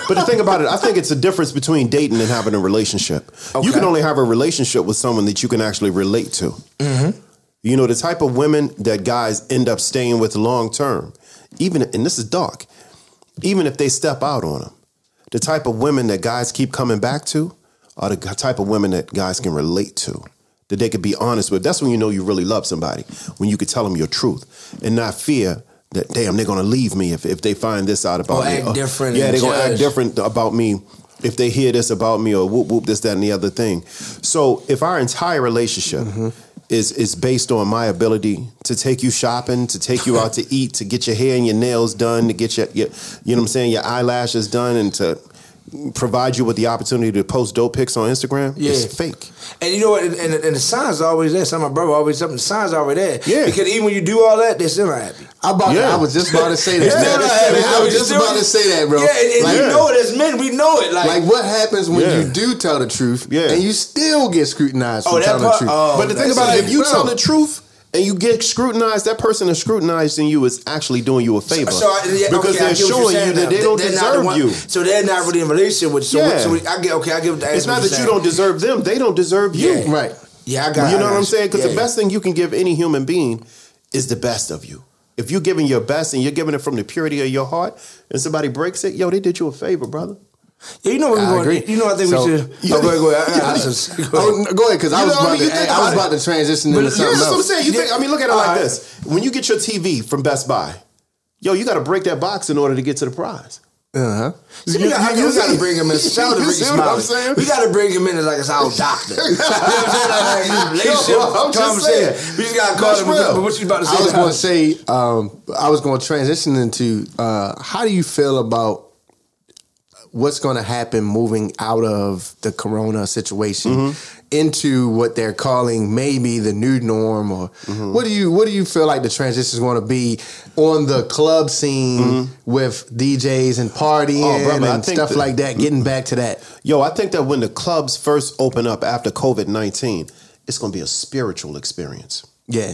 but the thing about it, I think it's a difference between dating and having a relationship. You can only have a relationship with someone that you can actually relate to. Mm-hmm. You know, the type of women that guys end up staying with long term, even, and this is dark, even if they step out on them, the type of women that guys keep coming back to are the type of women that guys can relate to. That they could be honest with. That's when you know you really love somebody. When you could tell them your truth and not fear that, damn, they're gonna leave me if, if they find this out about Or me. act different Yeah, they're gonna act different about me if they hear this about me or whoop whoop this, that, and the other thing. So if our entire relationship mm-hmm. is is based on my ability to take you shopping, to take you out to eat, to get your hair and your nails done, to get your, your you know what I'm saying, your eyelashes done, and to provide you with the opportunity to post dope pics on Instagram, Yeah. it's fake. And you know what? And, and, and the signs are always there. Some of my brother always something. The signs are already there. Yeah. Because even when you do all that, they're still not happy. I, about Yeah. I was just about to say that. They're still not happy. I was just about to say that, bro. Yeah, and, and Like- you know it as men. We know it. Like, Like what happens when Yeah. you do tell the truth Yeah. and you still get scrutinized Oh, for that telling part- the truth? oh, But the thing about it, if you bro. tell the truth and you get scrutinized, that person is scrutinizing you is actually doing you a favor. So I, yeah, because okay, they're get what you're showing you that they don't They're deserve one- you. So they're not really in a relationship with you. So, Yeah. so we, I get okay. I give. the It's not that you don't deserve them; they don't deserve you. Yeah. Right. Yeah, I got. It. You know got what I'm saying? Because Yeah. the best thing you can give any human being is the best of you. If you're giving your best and you're giving it from the purity of your heart, and somebody breaks it, yo, they did you a favor, brother. Yeah, you know what we're I going. You know, I think So- we should. Oh, go ahead, go ahead. I got this. Go ahead. Because I You was I about? To. I was about to transition into yeah, something that's what I'm saying. You think? I mean, look at it like this: when you get your TV from Best Buy, yo, you got to break that box in order to get to the prize. Uh huh. We, got, to bring him in. Shout out to You see what I'm Smiley. saying? We got to bring him in as like it's our doctor. you know what I'm saying? Like, like, relationship Yo, I'm just saying. We just got to call him. But what you about to say? I was going to say, um, I was going to transition into uh, how do you feel about what's going to happen moving out of the corona situation Mm-hmm. into what they're calling maybe the new norm or Mm-hmm. what do you what do you feel like the transition is going to be on the club scene with DJs and partying Mm-hmm. Oh, brother, and stuff that- like that getting back to that Yo, I think that when the clubs first open up after COVID 19, it's going to be a spiritual experience. yeah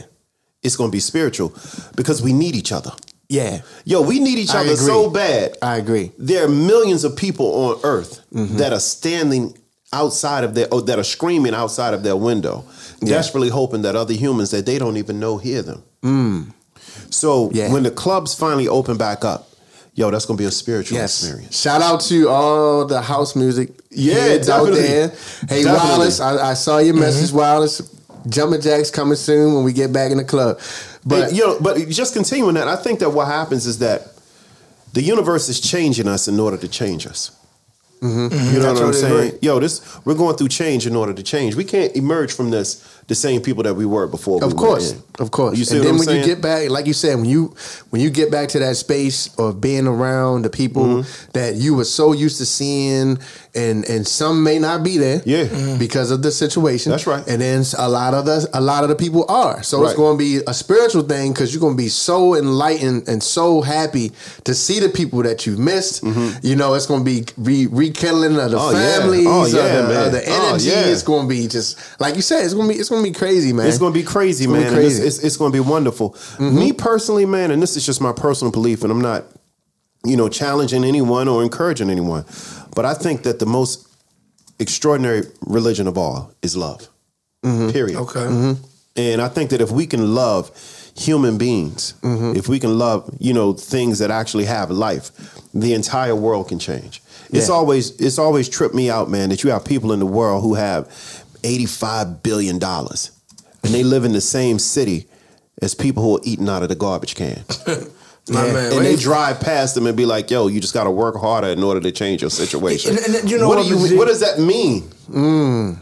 It's going to be spiritual because we need each other. Yeah Yo, we need each other so bad. I agree There are millions of people on earth Mm-hmm. that are standing outside of their, or that are screaming outside of their window, Yeah. desperately hoping that other humans that they don't even know hear them. So Yeah. when the clubs finally open back up, yo, that's going to be a spiritual Yes. experience. Shout out to all the house music Yeah, out there. Hey, Definitely. Wallace, I, I saw your message, Wallace. Jumpin' Jacks coming soon when we get back in the club. But you know, but just continuing that, I think that what happens is that the universe is changing us in order to change us. You know I what I'm saying? Yo, this we're going through change in order to change. We can't emerge from this the same people that we were before. Of we course, of course. You see and then when saying? you get back, like you said, when you when you get back to that space of being around the people Mm-hmm. that you were so used to seeing, and and some may not be there, Yeah. because of the situation. That's right. And then a lot of the a lot of the people are. So it's going to be a spiritual thing because you're going to be so enlightened and so happy to see the people that you've missed. You know, it's going to be re- rekindling of the Mm-hmm. Oh, yeah. families, Oh, yeah, the, man. of the Oh, energy. yeah. It's going to be just like you said. It's going to be it's going to be crazy, man. It's going to be crazy, It's gonna man. be and It's, it's, it's going to be wonderful. Mm-hmm. Me personally, man, and this is just my personal belief, and I'm not, you know, challenging anyone or encouraging anyone, but I think that the most extraordinary religion of all is love. Mm-hmm. Period. Okay. Mm-hmm. And I think that if we can love human beings, if we can love, you know, things that actually have life, the entire world can change. It's always it's always tripped me out, man, that you have people in the world who have 85 billion dollars and they live in the same city as people who are eating out of the garbage can. My man, and they drive past them and be like, "Yo, you just got to work harder in order to change your situation." And- and you know what, what, do you, what does that mean? Mm.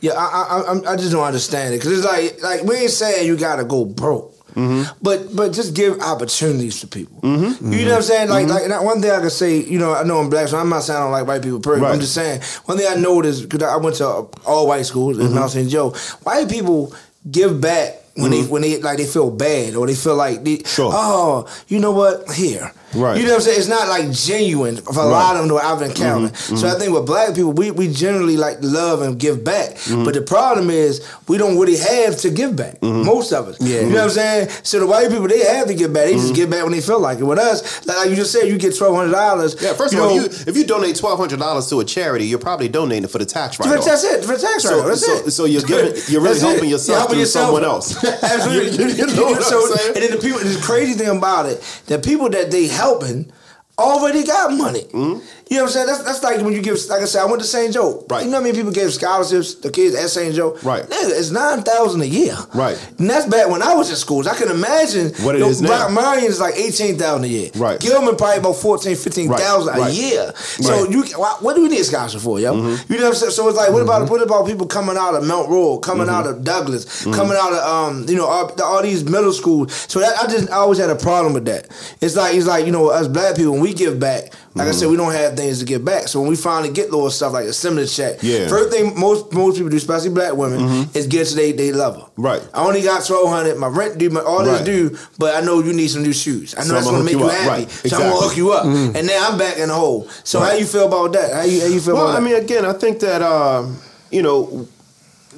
Yeah, I, I, I just don't understand it because it's like, like we ain't saying you gotta go broke, Mm-hmm. but but just give opportunities to people. Mm-hmm. You know what I'm mm-hmm. saying? Like like that one thing I can say, you know, I know I'm black, so I'm not saying I don't like white people. Period. Right. I'm just saying one thing I noticed because I went to all white schools in Mount St. Joe. White people give back. When they mm-hmm. when they like they feel bad or they feel like they, Sure. oh you know what? Here. Right. you know what I'm saying? It's not like genuine for a lot of them that I've encountered. Mm-hmm. Mm-hmm. So I think with black people we, we generally like love and give back. But the problem is we don't really have to give back most of us. Yeah. you know what I'm saying? So the white people they have to give back. They just give back when they feel like it. With us like, you just said you get twelve hundred dollars Yeah, first of all, if you, if you donate twelve hundred dollars to a charity, you're probably donating for the tax write-off. that's it for the tax So, write that's so, it. so you're giving, you're really helping yourself helping through yourself. someone else. Absolutely. You- you know what I'm saying? And then the people, the crazy thing about it, the people that they helping already got money. Mm-hmm. You know what I'm saying? That's, that's like when you give, like I said, I went to St. Joe. Right. You know how many people gave scholarships to kids at St. Joe? Right. Nigga, it's 9000 a year. Right. And that's back when I was in schools. I can imagine What it yo, is now. Marion is like 18000 a year. Right. Gilman probably about 14, 15000 Right, a right. year. So Right. Mm-hmm. you what do we need a scholarship for, yo? You know what I'm saying? So it's like, what about what about people coming out of Mount Royal, coming out Mm-hmm. of Douglas, coming out of um, you know, all, all these middle schools. So that, I just I always had a problem with that. It's like it's like you know, us black people when we give back, like I said, Mm-hmm. we don't have things to give back. So when we finally get little stuff like a stimulus check, Yeah. first thing most most people do, especially black women, is get to they they lover. Right. I only got twelve hundred. My rent due, my all this due, but I know you need some new shoes. I know So that's gonna make you you, happy. Right. So I'm gonna hook you up, and now I'm back in the hole. So how Right. you feel about that? How you how you feel Well, I mean, again, I think that uh, you know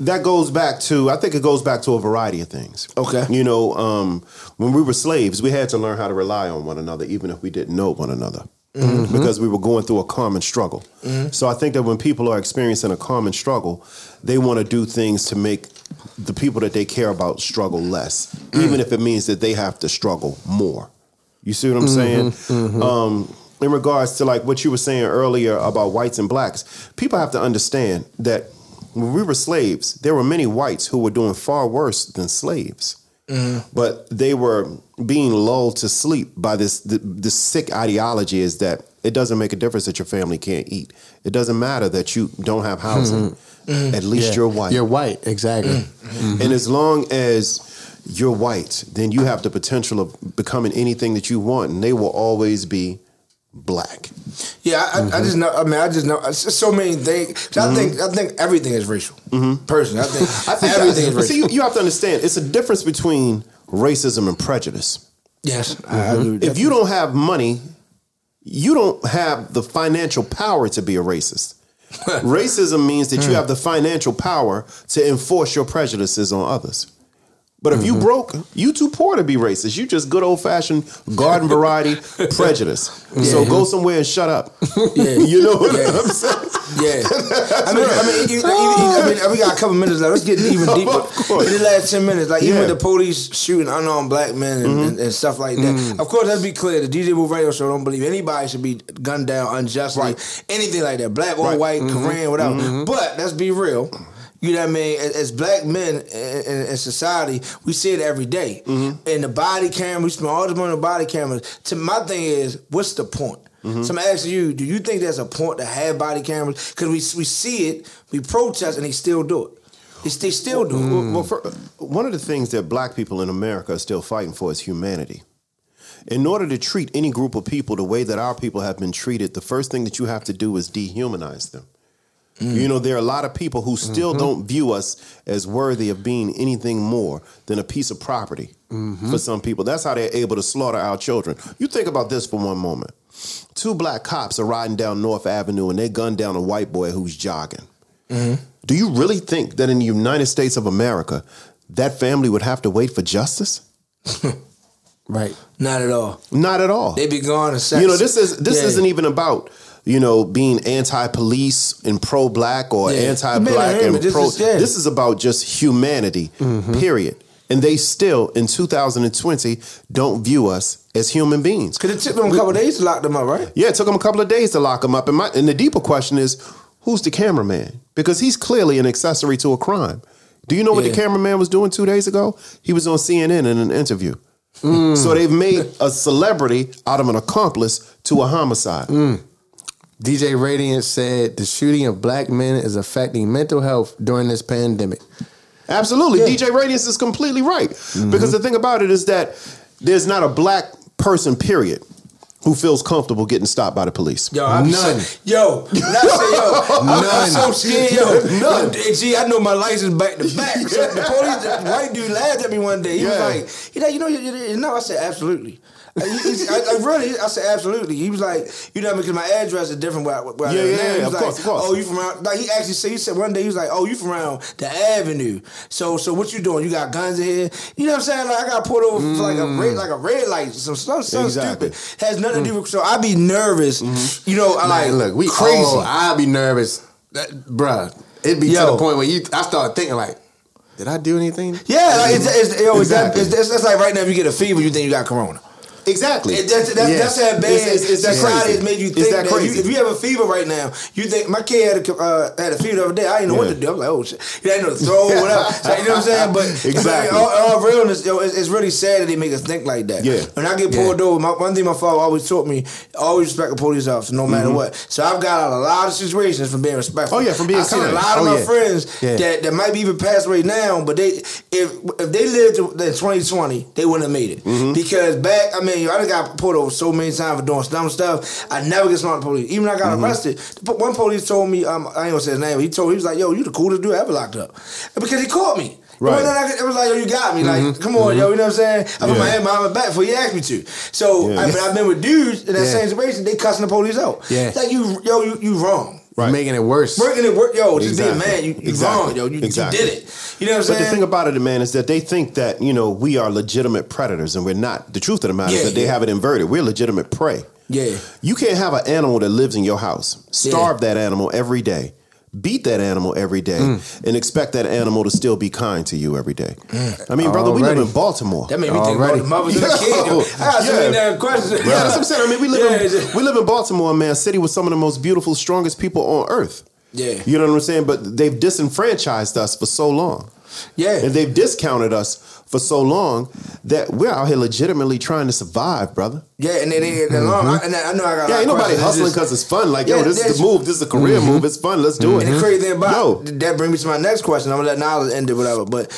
that goes back to I think it goes back to a variety of things. Okay. You know, um, when we were slaves, we had to learn how to rely on one another, even if we didn't know one another. Mm-hmm. Because we were going through a common struggle. So I think that when people are experiencing a common struggle, they want to do things to make the people that they care about struggle less, Mm. even if it means that they have to struggle more. You see what I'm Mm-hmm, saying? Um, in regards to like what you were saying earlier about whites and blacks, people have to understand that when we were slaves, there were many whites who were doing far worse than slaves. Mm-hmm. But they were being lulled to sleep by this the, this sick ideology is that it doesn't make a difference that your family can't eat. It doesn't matter that you don't have housing. Mm-hmm. Mm-hmm. At least Yeah. you're white. You're white, exactly. And as long as you're white, then you have the potential of becoming anything that you want, and they will always be black. Yeah, I, I, I just know. I mean, I just know. So many things. 'Cause I think mm-hmm. I think everything is racial. Mm-hmm. Personally, I think, I think everything is see, racial. you, you have to understand, it's a difference between racism and prejudice. yes, with If you don't have money, you don't have the financial power to be a racist. Racism means that you hmm. have the financial power to enforce your prejudices on others. But if you mm-hmm. broke, you too poor to be racist. You just good old fashioned garden variety prejudice. So go somewhere and shut up. Yeah. You know what Yeah. I'm saying? Yeah, I mean, I mean, you- you- I mean, we got a couple minutes left. Let's get even deeper. In the last ten minutes, like even Yeah. the police shooting unarmed black men and, mm-hmm. and, and stuff like that. Mm. Of course, let's be clear: the DJ Booth Radio Show don't believe anybody should be gunned down unjustly, anything like that, black or Right. white, mm-hmm. Korean, whatever. But let's be real. You know what I mean? As, black men in, in, in society, we see it every day. Mm-hmm. And the body camera, we spend all this money on the body cameras. To my thing is, what's the point? Mm-hmm. So I'm asking you, do you think there's a point to have body cameras? Because we we see it, we protest, and they still do it. They, they still do it. Well, well, for, one of the things that black people in America are still fighting for is humanity. In order to treat any group of people the way that our people have been treated, the first thing that you have to do is dehumanize them. Mm. You know, there are a lot of people who still mm-hmm. don't view us as worthy of being anything more than a piece of property mm-hmm. for some people. That's how they're able to slaughter our children. You think about this for one moment. Two black cops are riding down North Avenue and they gun down a white boy who's jogging. Mm-hmm. Do you really think that in the United States of America, that family would have to wait for justice? right. Not at all. Not at all. They'd be gone in seconds. You know, this is this Yeah. isn't even about you know being anti-police and pro-black or Yeah. anti-black and pro. is- yeah. This is about just humanity. Mm-hmm. Period. And they still, in 2020, don't view us as human beings. Because it took them a couple days to lock them up, right? Yeah, it took them a couple of days to lock them up. And, my, and the deeper question is, who's the cameraman? Because he's clearly an accessory to a crime. Do you know what Yeah. the cameraman was doing two days ago? He was on CNN in an interview. Mm. So they've made a celebrity out of an accomplice to a homicide. Mm. DJ Radiant said the shooting of black men is affecting mental health during this pandemic. Absolutely. DJ Radiance is completely right. Mm-hmm. Because the thing about it is that there's not a black person, period, who feels comfortable getting stopped by the police. Yo, I be None. So, yo, when I say yo, I'm None. so scared. Yo, None. Yo, Gee, I know my license back to back. So the police, the white dude laughed at me one day. He was Yeah. like, he like, you know, you, you, you know. I said, absolutely. I, I really, I said absolutely. He was like, you know, because my address is different where, I- where I Yeah, live yeah, now. yeah, of like, course, of course. Oh, you from around? Like he actually said, he said one day he was like, oh, you from around the Avenue. So, so what you doing? You got guns in here? You know what I'm saying? Like I got pulled over for like a mm. red, like a red light, some some, some Exactly. stupid. Has nothing to mm. do with. So I'd be nervous. Mm-hmm. You know, I like Man, look, we crazy. crazy. I'd be nervous, that, bruh. It'd be to the point where you, I start thinking like, did I do anything? Yeah, like it's, it's, yo, it's that, Exactly. it's, it's, that's like right now if you get a fever, you think you got corona. Exactly. It, that's, that's, Yes. that's how bad It's- it's- that crazy. has made you It's think that that, crazy. You, if you have a fever right now, you think my kid had a uh, had a fever the other day. I didn't know what Yeah. to do. I'm like, oh shit, you didn't know to throw or whatever. So, you know what I'm saying? But Exactly. all, all realness, yo, it's, it's really sad that they make us think like that. Yeah. When I get pulled over, my, one thing my father always taught me: always respect a police officer, no matter what. So I've got out a lot of situations from being respectful. Mm-hmm. Oh, yeah, from being I've seen a lot of Oh, my yeah. friends Yeah. that, that might be even passed away now, but they if if they lived in 2020, they wouldn't have made it Mm-hmm. because back. I mean, I done got pulled over so many times for doing dumb stuff. I never get smart police. Even I got Mm-hmm. arrested, one police told me, um, I ain't gonna say his name. But he told me he was like, "Yo, you the coolest dude I ever locked up," because he caught me. Right. It was like- It was like, yo, you got me. Like, come on, yo, you know what I'm saying? I put my Yeah. head behind my back before you asked me to. So, Yeah. I mean, I've been with dudes in that Yeah. same situation. They cussing the police out. Yeah. It's like you, yo, you, you wrong. Right. Making it worse. Making it work, yo, just Exactly. being mad. You, you Exactly. wrong, yo. You, Exactly. you did it. You know what I'm saying? But the thing about it, man, is that they think that you know we are legitimate predators, and we're not. The truth of the matter Yeah, is that they have it inverted. We're legitimate prey. yeah. You can't have an animal that lives in your house, starve that animal every day, beat that animal every day, Mm. and expect that animal to still be kind to you every day. I mean, brother, we live in Baltimore. That made me think Already. about the mothers and kids. yo. Yo, I got yeah. damn questions. Yeah, that's what I'm saying. I mean, we live Yeah, in yeah. we live in Baltimore, man, city with some of the most beautiful, strongest people on earth. Yeah. You know what I'm saying? But they've disenfranchised us for so long. Yeah. And they've discounted us for so long that we're out here legitimately trying to survive, brother. Yeah, and then they, the long, and I know I got. Mm-hmm. Yeah, ain't nobody. Hustling because it's fun. Like, yo, this is the move. This is a career move. It's fun. Let's do it. And the crazy thing about Yo. that brings me to my next question. I'm gonna let Niles end it, whatever. But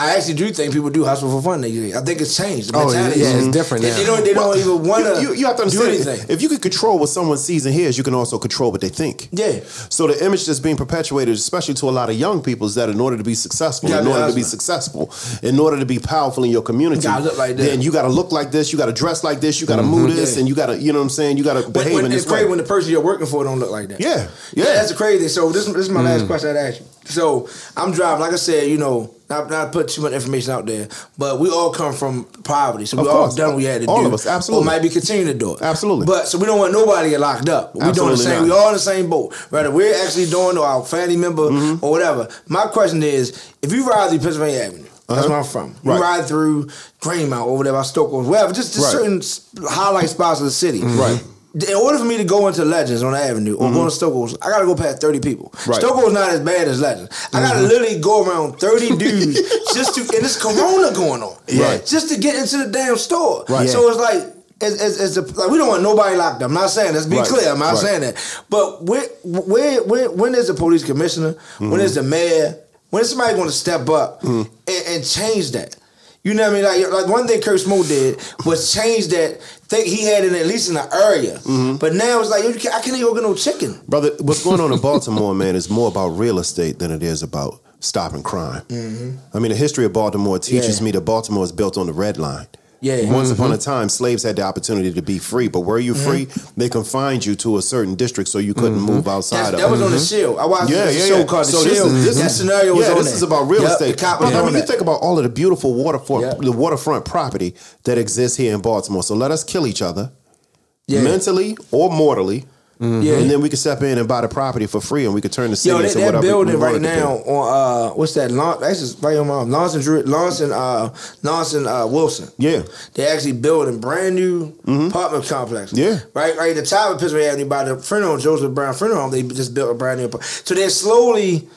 I actually do think people do hustle for fun. They, I think it's changed. The Oh, mentality yeah, it's different They, now. they don't. They don't even want to. You, you have to understand. anything. If you can control what someone sees and hears, you can also control what they think. Yeah. So the image that's being perpetuated, especially to a lot of young people, is that in order to be successful, in order to be successful, in order to be powerful in your community, You like then you got to look like this, you got to dress like this, you got to move this, Yeah. and you got to, you know what I'm saying, you got to behave when in this way. It's crazy when the person you're working for don't look like that. Yeah, yeah. that's crazy. So this, this is my last Mm. question I'd ask you. So I'm driving, like I said, you know, not not put too much information out there, but we all come from poverty, so we Of all course. done what we had to All do. of us, absolutely. Or might be continuing to do it. Absolutely. But so we don't want nobody to get locked up. We doing the same. not. We all in the same boat. Whether we're actually doing or our family member Mm-hmm. or whatever. My question is, if you ride through Pennsylvania Avenue. That's Uh-huh. where I'm from. You Right. ride through Greenmount or whatever, Stokos, whatever, just, just Right. certain highlight spots of the city. Right. In order for me to go into Legends on the Avenue or go to Stokos, I gotta go past 30 people. Mm-hmm. Right. Stokos not as bad as Legends. I gotta Mhm. literally go around 30 dudes just to, and it's Corona going on. Right. Just to get into the damn store. Right. So it's like, it's, it's, it's a, like we don't want nobody locked up. I'm not saying. Let's be Right. clear. I'm not saying that. But where, where, where, when is the police commissioner? Mm-hmm. When is the mayor? When is somebody going to step up and, and change that? You know what I mean? Like, like one thing Kurt Schmoke did was change that. Think he had it at least in the area, Mm-hmm. but now it's like you can't, I can't even go get no chicken. Brother, what's going on in Baltimore, man, is more about real estate than it is about stopping crime. I mean, the history of Baltimore teaches Yeah. me that Baltimore is built on the red line. Yeah. Once upon a Mhm. time, slaves had the opportunity to be free, but were you mm-hmm. free? They confined you to a certain district, so you couldn't mm-hmm. move outside That's, of that was it. on the mm-hmm. Shield. I watched Yeah, a yeah, show yeah. called The So this Shield. is- this that is- scenario was yeah, on this there. is about real Yep, estate. The cop was Brother, I on mean, you think about all of the beautiful waterfront, Yep. the waterfront property that exists here in Baltimore. So let us kill each other, Yeah. mentally or mortally. Yeah. And then we could step in and buy the property for free, and we could turn the city Yo, into that, that building right now on uh, what's that? Lon, that's just right on my and Drew, and uh, and uh, Wilson. Yeah. They actually building brand new apartment complex. Yeah. Right, right. The top of Pittsburgh Avenue by the Frenno Joseph Brown Frenno home, they just built a brand new. apart- So they're slowly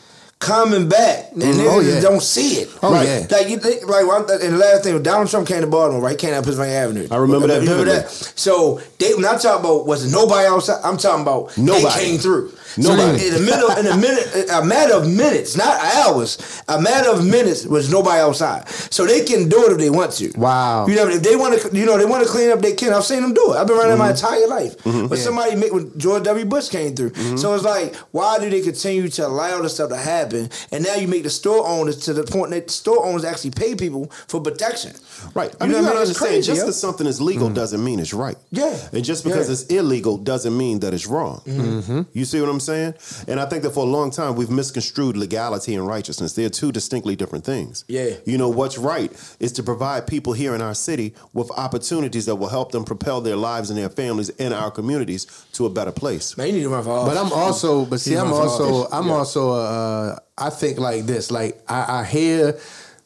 coming back, and Mhm. niggas Oh, yeah. don't see it. Oh, right. yeah. Like you think, like one, and the last thing, Donald Trump came to Baltimore, right? He came down Pennsylvania Avenue. I remember that remember that? So they, when I talk about was it nobody outside, I'm talking about Nobody. they came through. Nobody. So in the middle, in a minute, a matter of minutes, not hours, a matter of minutes was nobody outside. So they can do it if they want to. Wow. You know, if they want to, you know, they want to clean up, they can. I've seen them do it. I've been running my Mm-hmm. entire life. Mhm. But Yeah. somebody when George W. Bush came through. Mm-hmm. So it's like, why do they continue to allow this stuff to happen? And now you make the store owners to the point that the store owners actually pay people for protection. Right. I You mean, know you what I mean? It's understand, crazy, just yo. because something is legal doesn't mean it's right. Yeah. And just because Yeah. it's illegal doesn't mean that it's wrong. Mm-hmm. You see what I'm saying? And I think that for a long time we've misconstrued legality and righteousness. They're two distinctly different things. Yeah. You know, what's right is to provide people here in our city with opportunities that will help them propel their lives and their families and our communities to a better place. Man, you need to run for office. But I'm also, but see, You I'm run also. I'm Yeah. also, uh, I think like this. Like I, I hear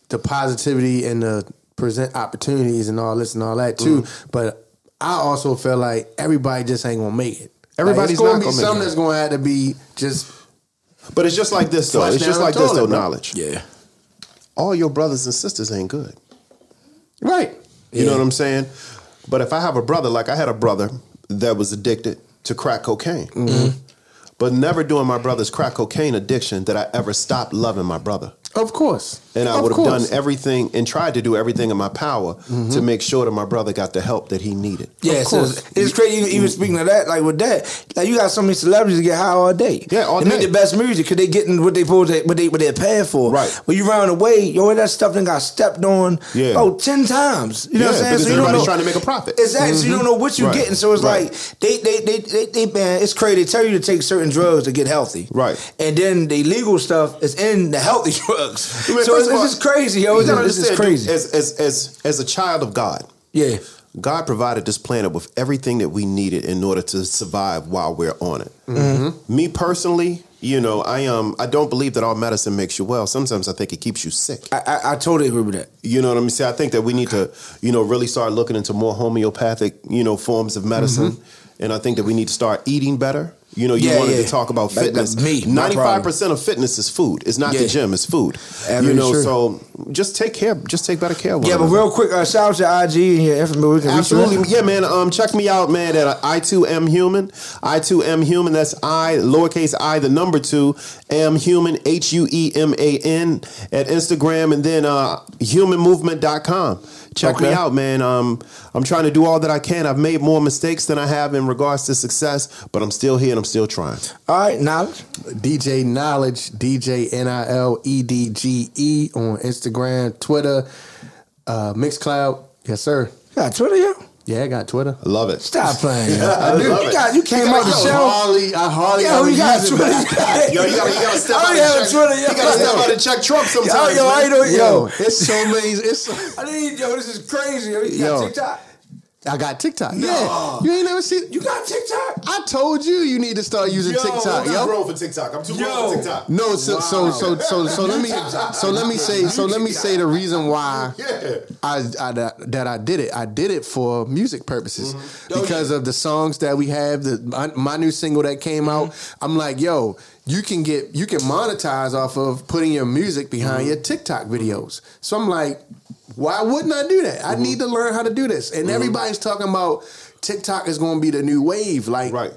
the positivity and the present opportunities and all this and all that too. Mm-hmm. But I also feel like everybody just ain't gonna make it. Everybody's like, it's gonna be gonna make something that's gonna have to be just. But it's just like this though. It's just like the this toilet, though, bro. knowledge. Yeah. All your brothers and sisters ain't good. Right. You know what I'm saying? But if I have a brother, like I had a brother that was addicted to crack cocaine. Mm-hmm. But never during my brother's crack cocaine addiction did I ever stop loving my brother. Of course. And I would have done everything and tried to do everything in my power Mm-hmm. to make sure that my brother got the help that he needed. Yeah, Of so it's, it's crazy. Even, even speaking of that, like with that, like you got so many celebrities that get high all day. Yeah, all they make the best music because they getting what they supposed to, what they what they're paying for. Right. When you round away, yo, that stuff then got stepped on. Yeah. about ten times. You know Yeah, what I'm saying? because you don't everybody's know- trying to make a profit. Exactly. So you don't know what you're Right. getting. So it's Right. like they they, they they they man, it's crazy. They tell you to take certain drugs to get healthy. Right. And then the illegal stuff is in the healthy drugs. I mean, so first it's, of all, it's just crazy, yo. You It's, gotta it's just understand, crazy. dude, as, as, as, as a child of God, yeah. God provided this planet with everything that we needed in order to survive while we're on it. Mm-hmm. Me personally, you know, I um I don't believe that all medicine makes you well. Sometimes I think it keeps you sick. I, I, I totally agree with that. You know what I'm saying? I think that we need to, you know, really start looking into more homeopathic, you know, forms of medicine. Mm-hmm. And I think that we need to start eating better. You know, you Yeah, wanted yeah. to talk about fitness. like me, Ninety-five percent of fitness is food. It's not the gym. It's food. Yeah, you know, true. so just take care. Just take better care. of Yeah, but real quick, uh, shout out to IG and your information. We can reach you. Absolutely, yeah, man. Um, check me out, man. At I two M Hueman, I two M Hueman. That's I lowercase I, the number two M Hueman, H U E M A N at Instagram, and then uh, HuemanMovement.com. Check me out, man. Um, I'm trying to do all that I can. I've made more mistakes than I have in regards to success, but I'm still here and I'm still trying. All right, knowledge. DJ Niledge, DJ N I L E D G E on Instagram, Twitter, uh, Mixcloud. Yes, sir. Got Twitter, yo? Yeah, I got Twitter. I love it. Stop playing. yo. I Dude, love you it. got you came out the show. Hardly, I uh, hardly Yo, you got Twitter. Yo, you gotta, you gotta step out and have check. Twitter, yo. You gotta step out and check Trump sometimes. Yo, yo, I know, yo. It's so many. It's so, I need yo. This is crazy. Yo, you Yo. TikTok. I got TikTok. Yeah, you ain't never seen. You got TikTok. I told you you need to start using Yo, TikTok, I'm yo. too grown for TikTok. I'm too grown for TikTok. No, so so so so so let me so let me say so let me say the reason why Yeah. I, I that I did it. I did it for music purposes Mm-hmm. because of the songs that we have. The my, my new single that came out. Mm-hmm. I'm like, yo, you can get you can monetize off of putting your music behind Mm-hmm. your TikTok videos. So I'm like, why wouldn't I do that? Mm-hmm. I need to learn how to do this. And everybody's talking about TikTok is going to be the new wave, like Right.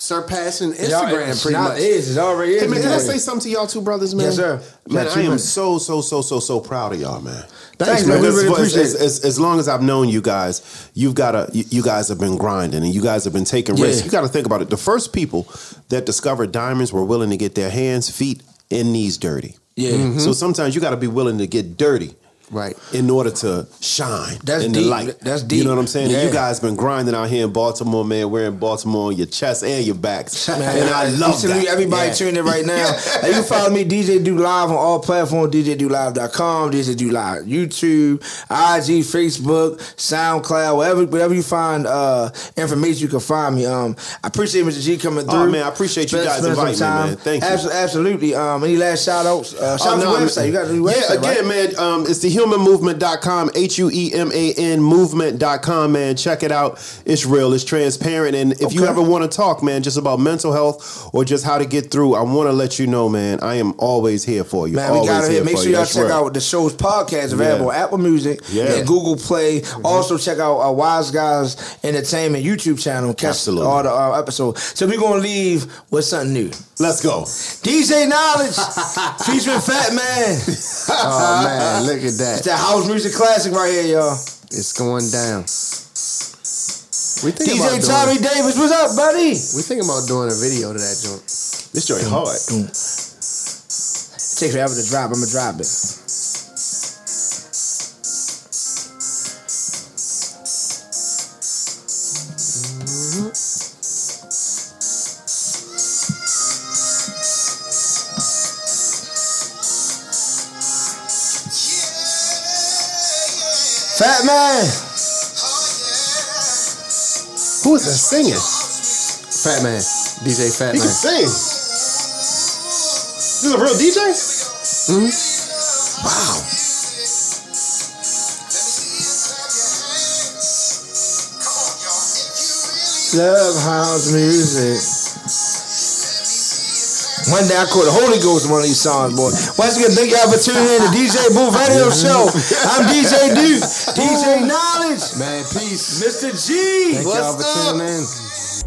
Surpassing Instagram pretty much. is. It's already is. Hey man, can I say something to y'all two brothers, man? Yes, sir. Man, I am so so so so so proud of y'all, man. Thanks, man. We Because really for- as, appreciate it. as, as long as I've known you guys, you've got to you, you guys have been grinding and you guys have been taking Yeah. risks. You got to think about it. The first people that discovered diamonds were willing to get their hands, feet, and knees dirty. Yeah. So mm-hmm. sometimes you got to be willing to get dirty. Right. In order to shine That's in the light. That's deep You know what I'm saying? Yeah. you guys been grinding out here in Baltimore, man, wearing Baltimore on your chest and your backs. Man, and I love that. everybody Yeah. tuning in right now. You can follow me, DJ Do Live on all platforms, DJDoLive.com, DJ Do Live, YouTube, IG, Facebook, SoundCloud, wherever wherever you find uh, information, you can find me. Um, I appreciate Mr. G coming through. Oh, man, I appreciate you guys inviting me, man. Thank you. Abso- Absolutely. Um, any last shout outs? Uh, shout Oh, out no, to I'm- your website. You got a new website, Yeah, again, right? man, um, it's the huemanmovement.com, H U E M A N movement.com, man. Check it out. It's real, it's transparent. And if you ever want to talk, man, just about mental health or just how to get through, I want to let you know, man, I am always here for you. Man, we always got it here. Make sure you. y'all That's check real. out the show's podcast available on Apple Music Yeah. Mm-hmm. and Google Play. Also check out our Wise Guys Entertainment YouTube channel. Catch Absolutely. all the uh, episodes. So we're gonna leave with something new. Let's go. DJ Niledge featuring Fat Man. Oh man, look at It's that. that house music classic right here, y'all. It's going down. We think DJ about Tommy doing, Davis, what's up, buddy? We think about doing a video to that joint. This joint hard. It Takes forever to drop. I'ma drop it. Who is that singing? Fat Man, DJ Fat He Man. can sing. This is a real DJ? Mm-hmm. Wow. Love house music. One day I caught the Holy Ghost one of these songs, boy. Once again, thank y'all for tuning in to DJ Booth Radio Show. I'm DJ Duke, DJ Niledge, Man, peace. Mr. G. Thank y'all What's for up? tuning in.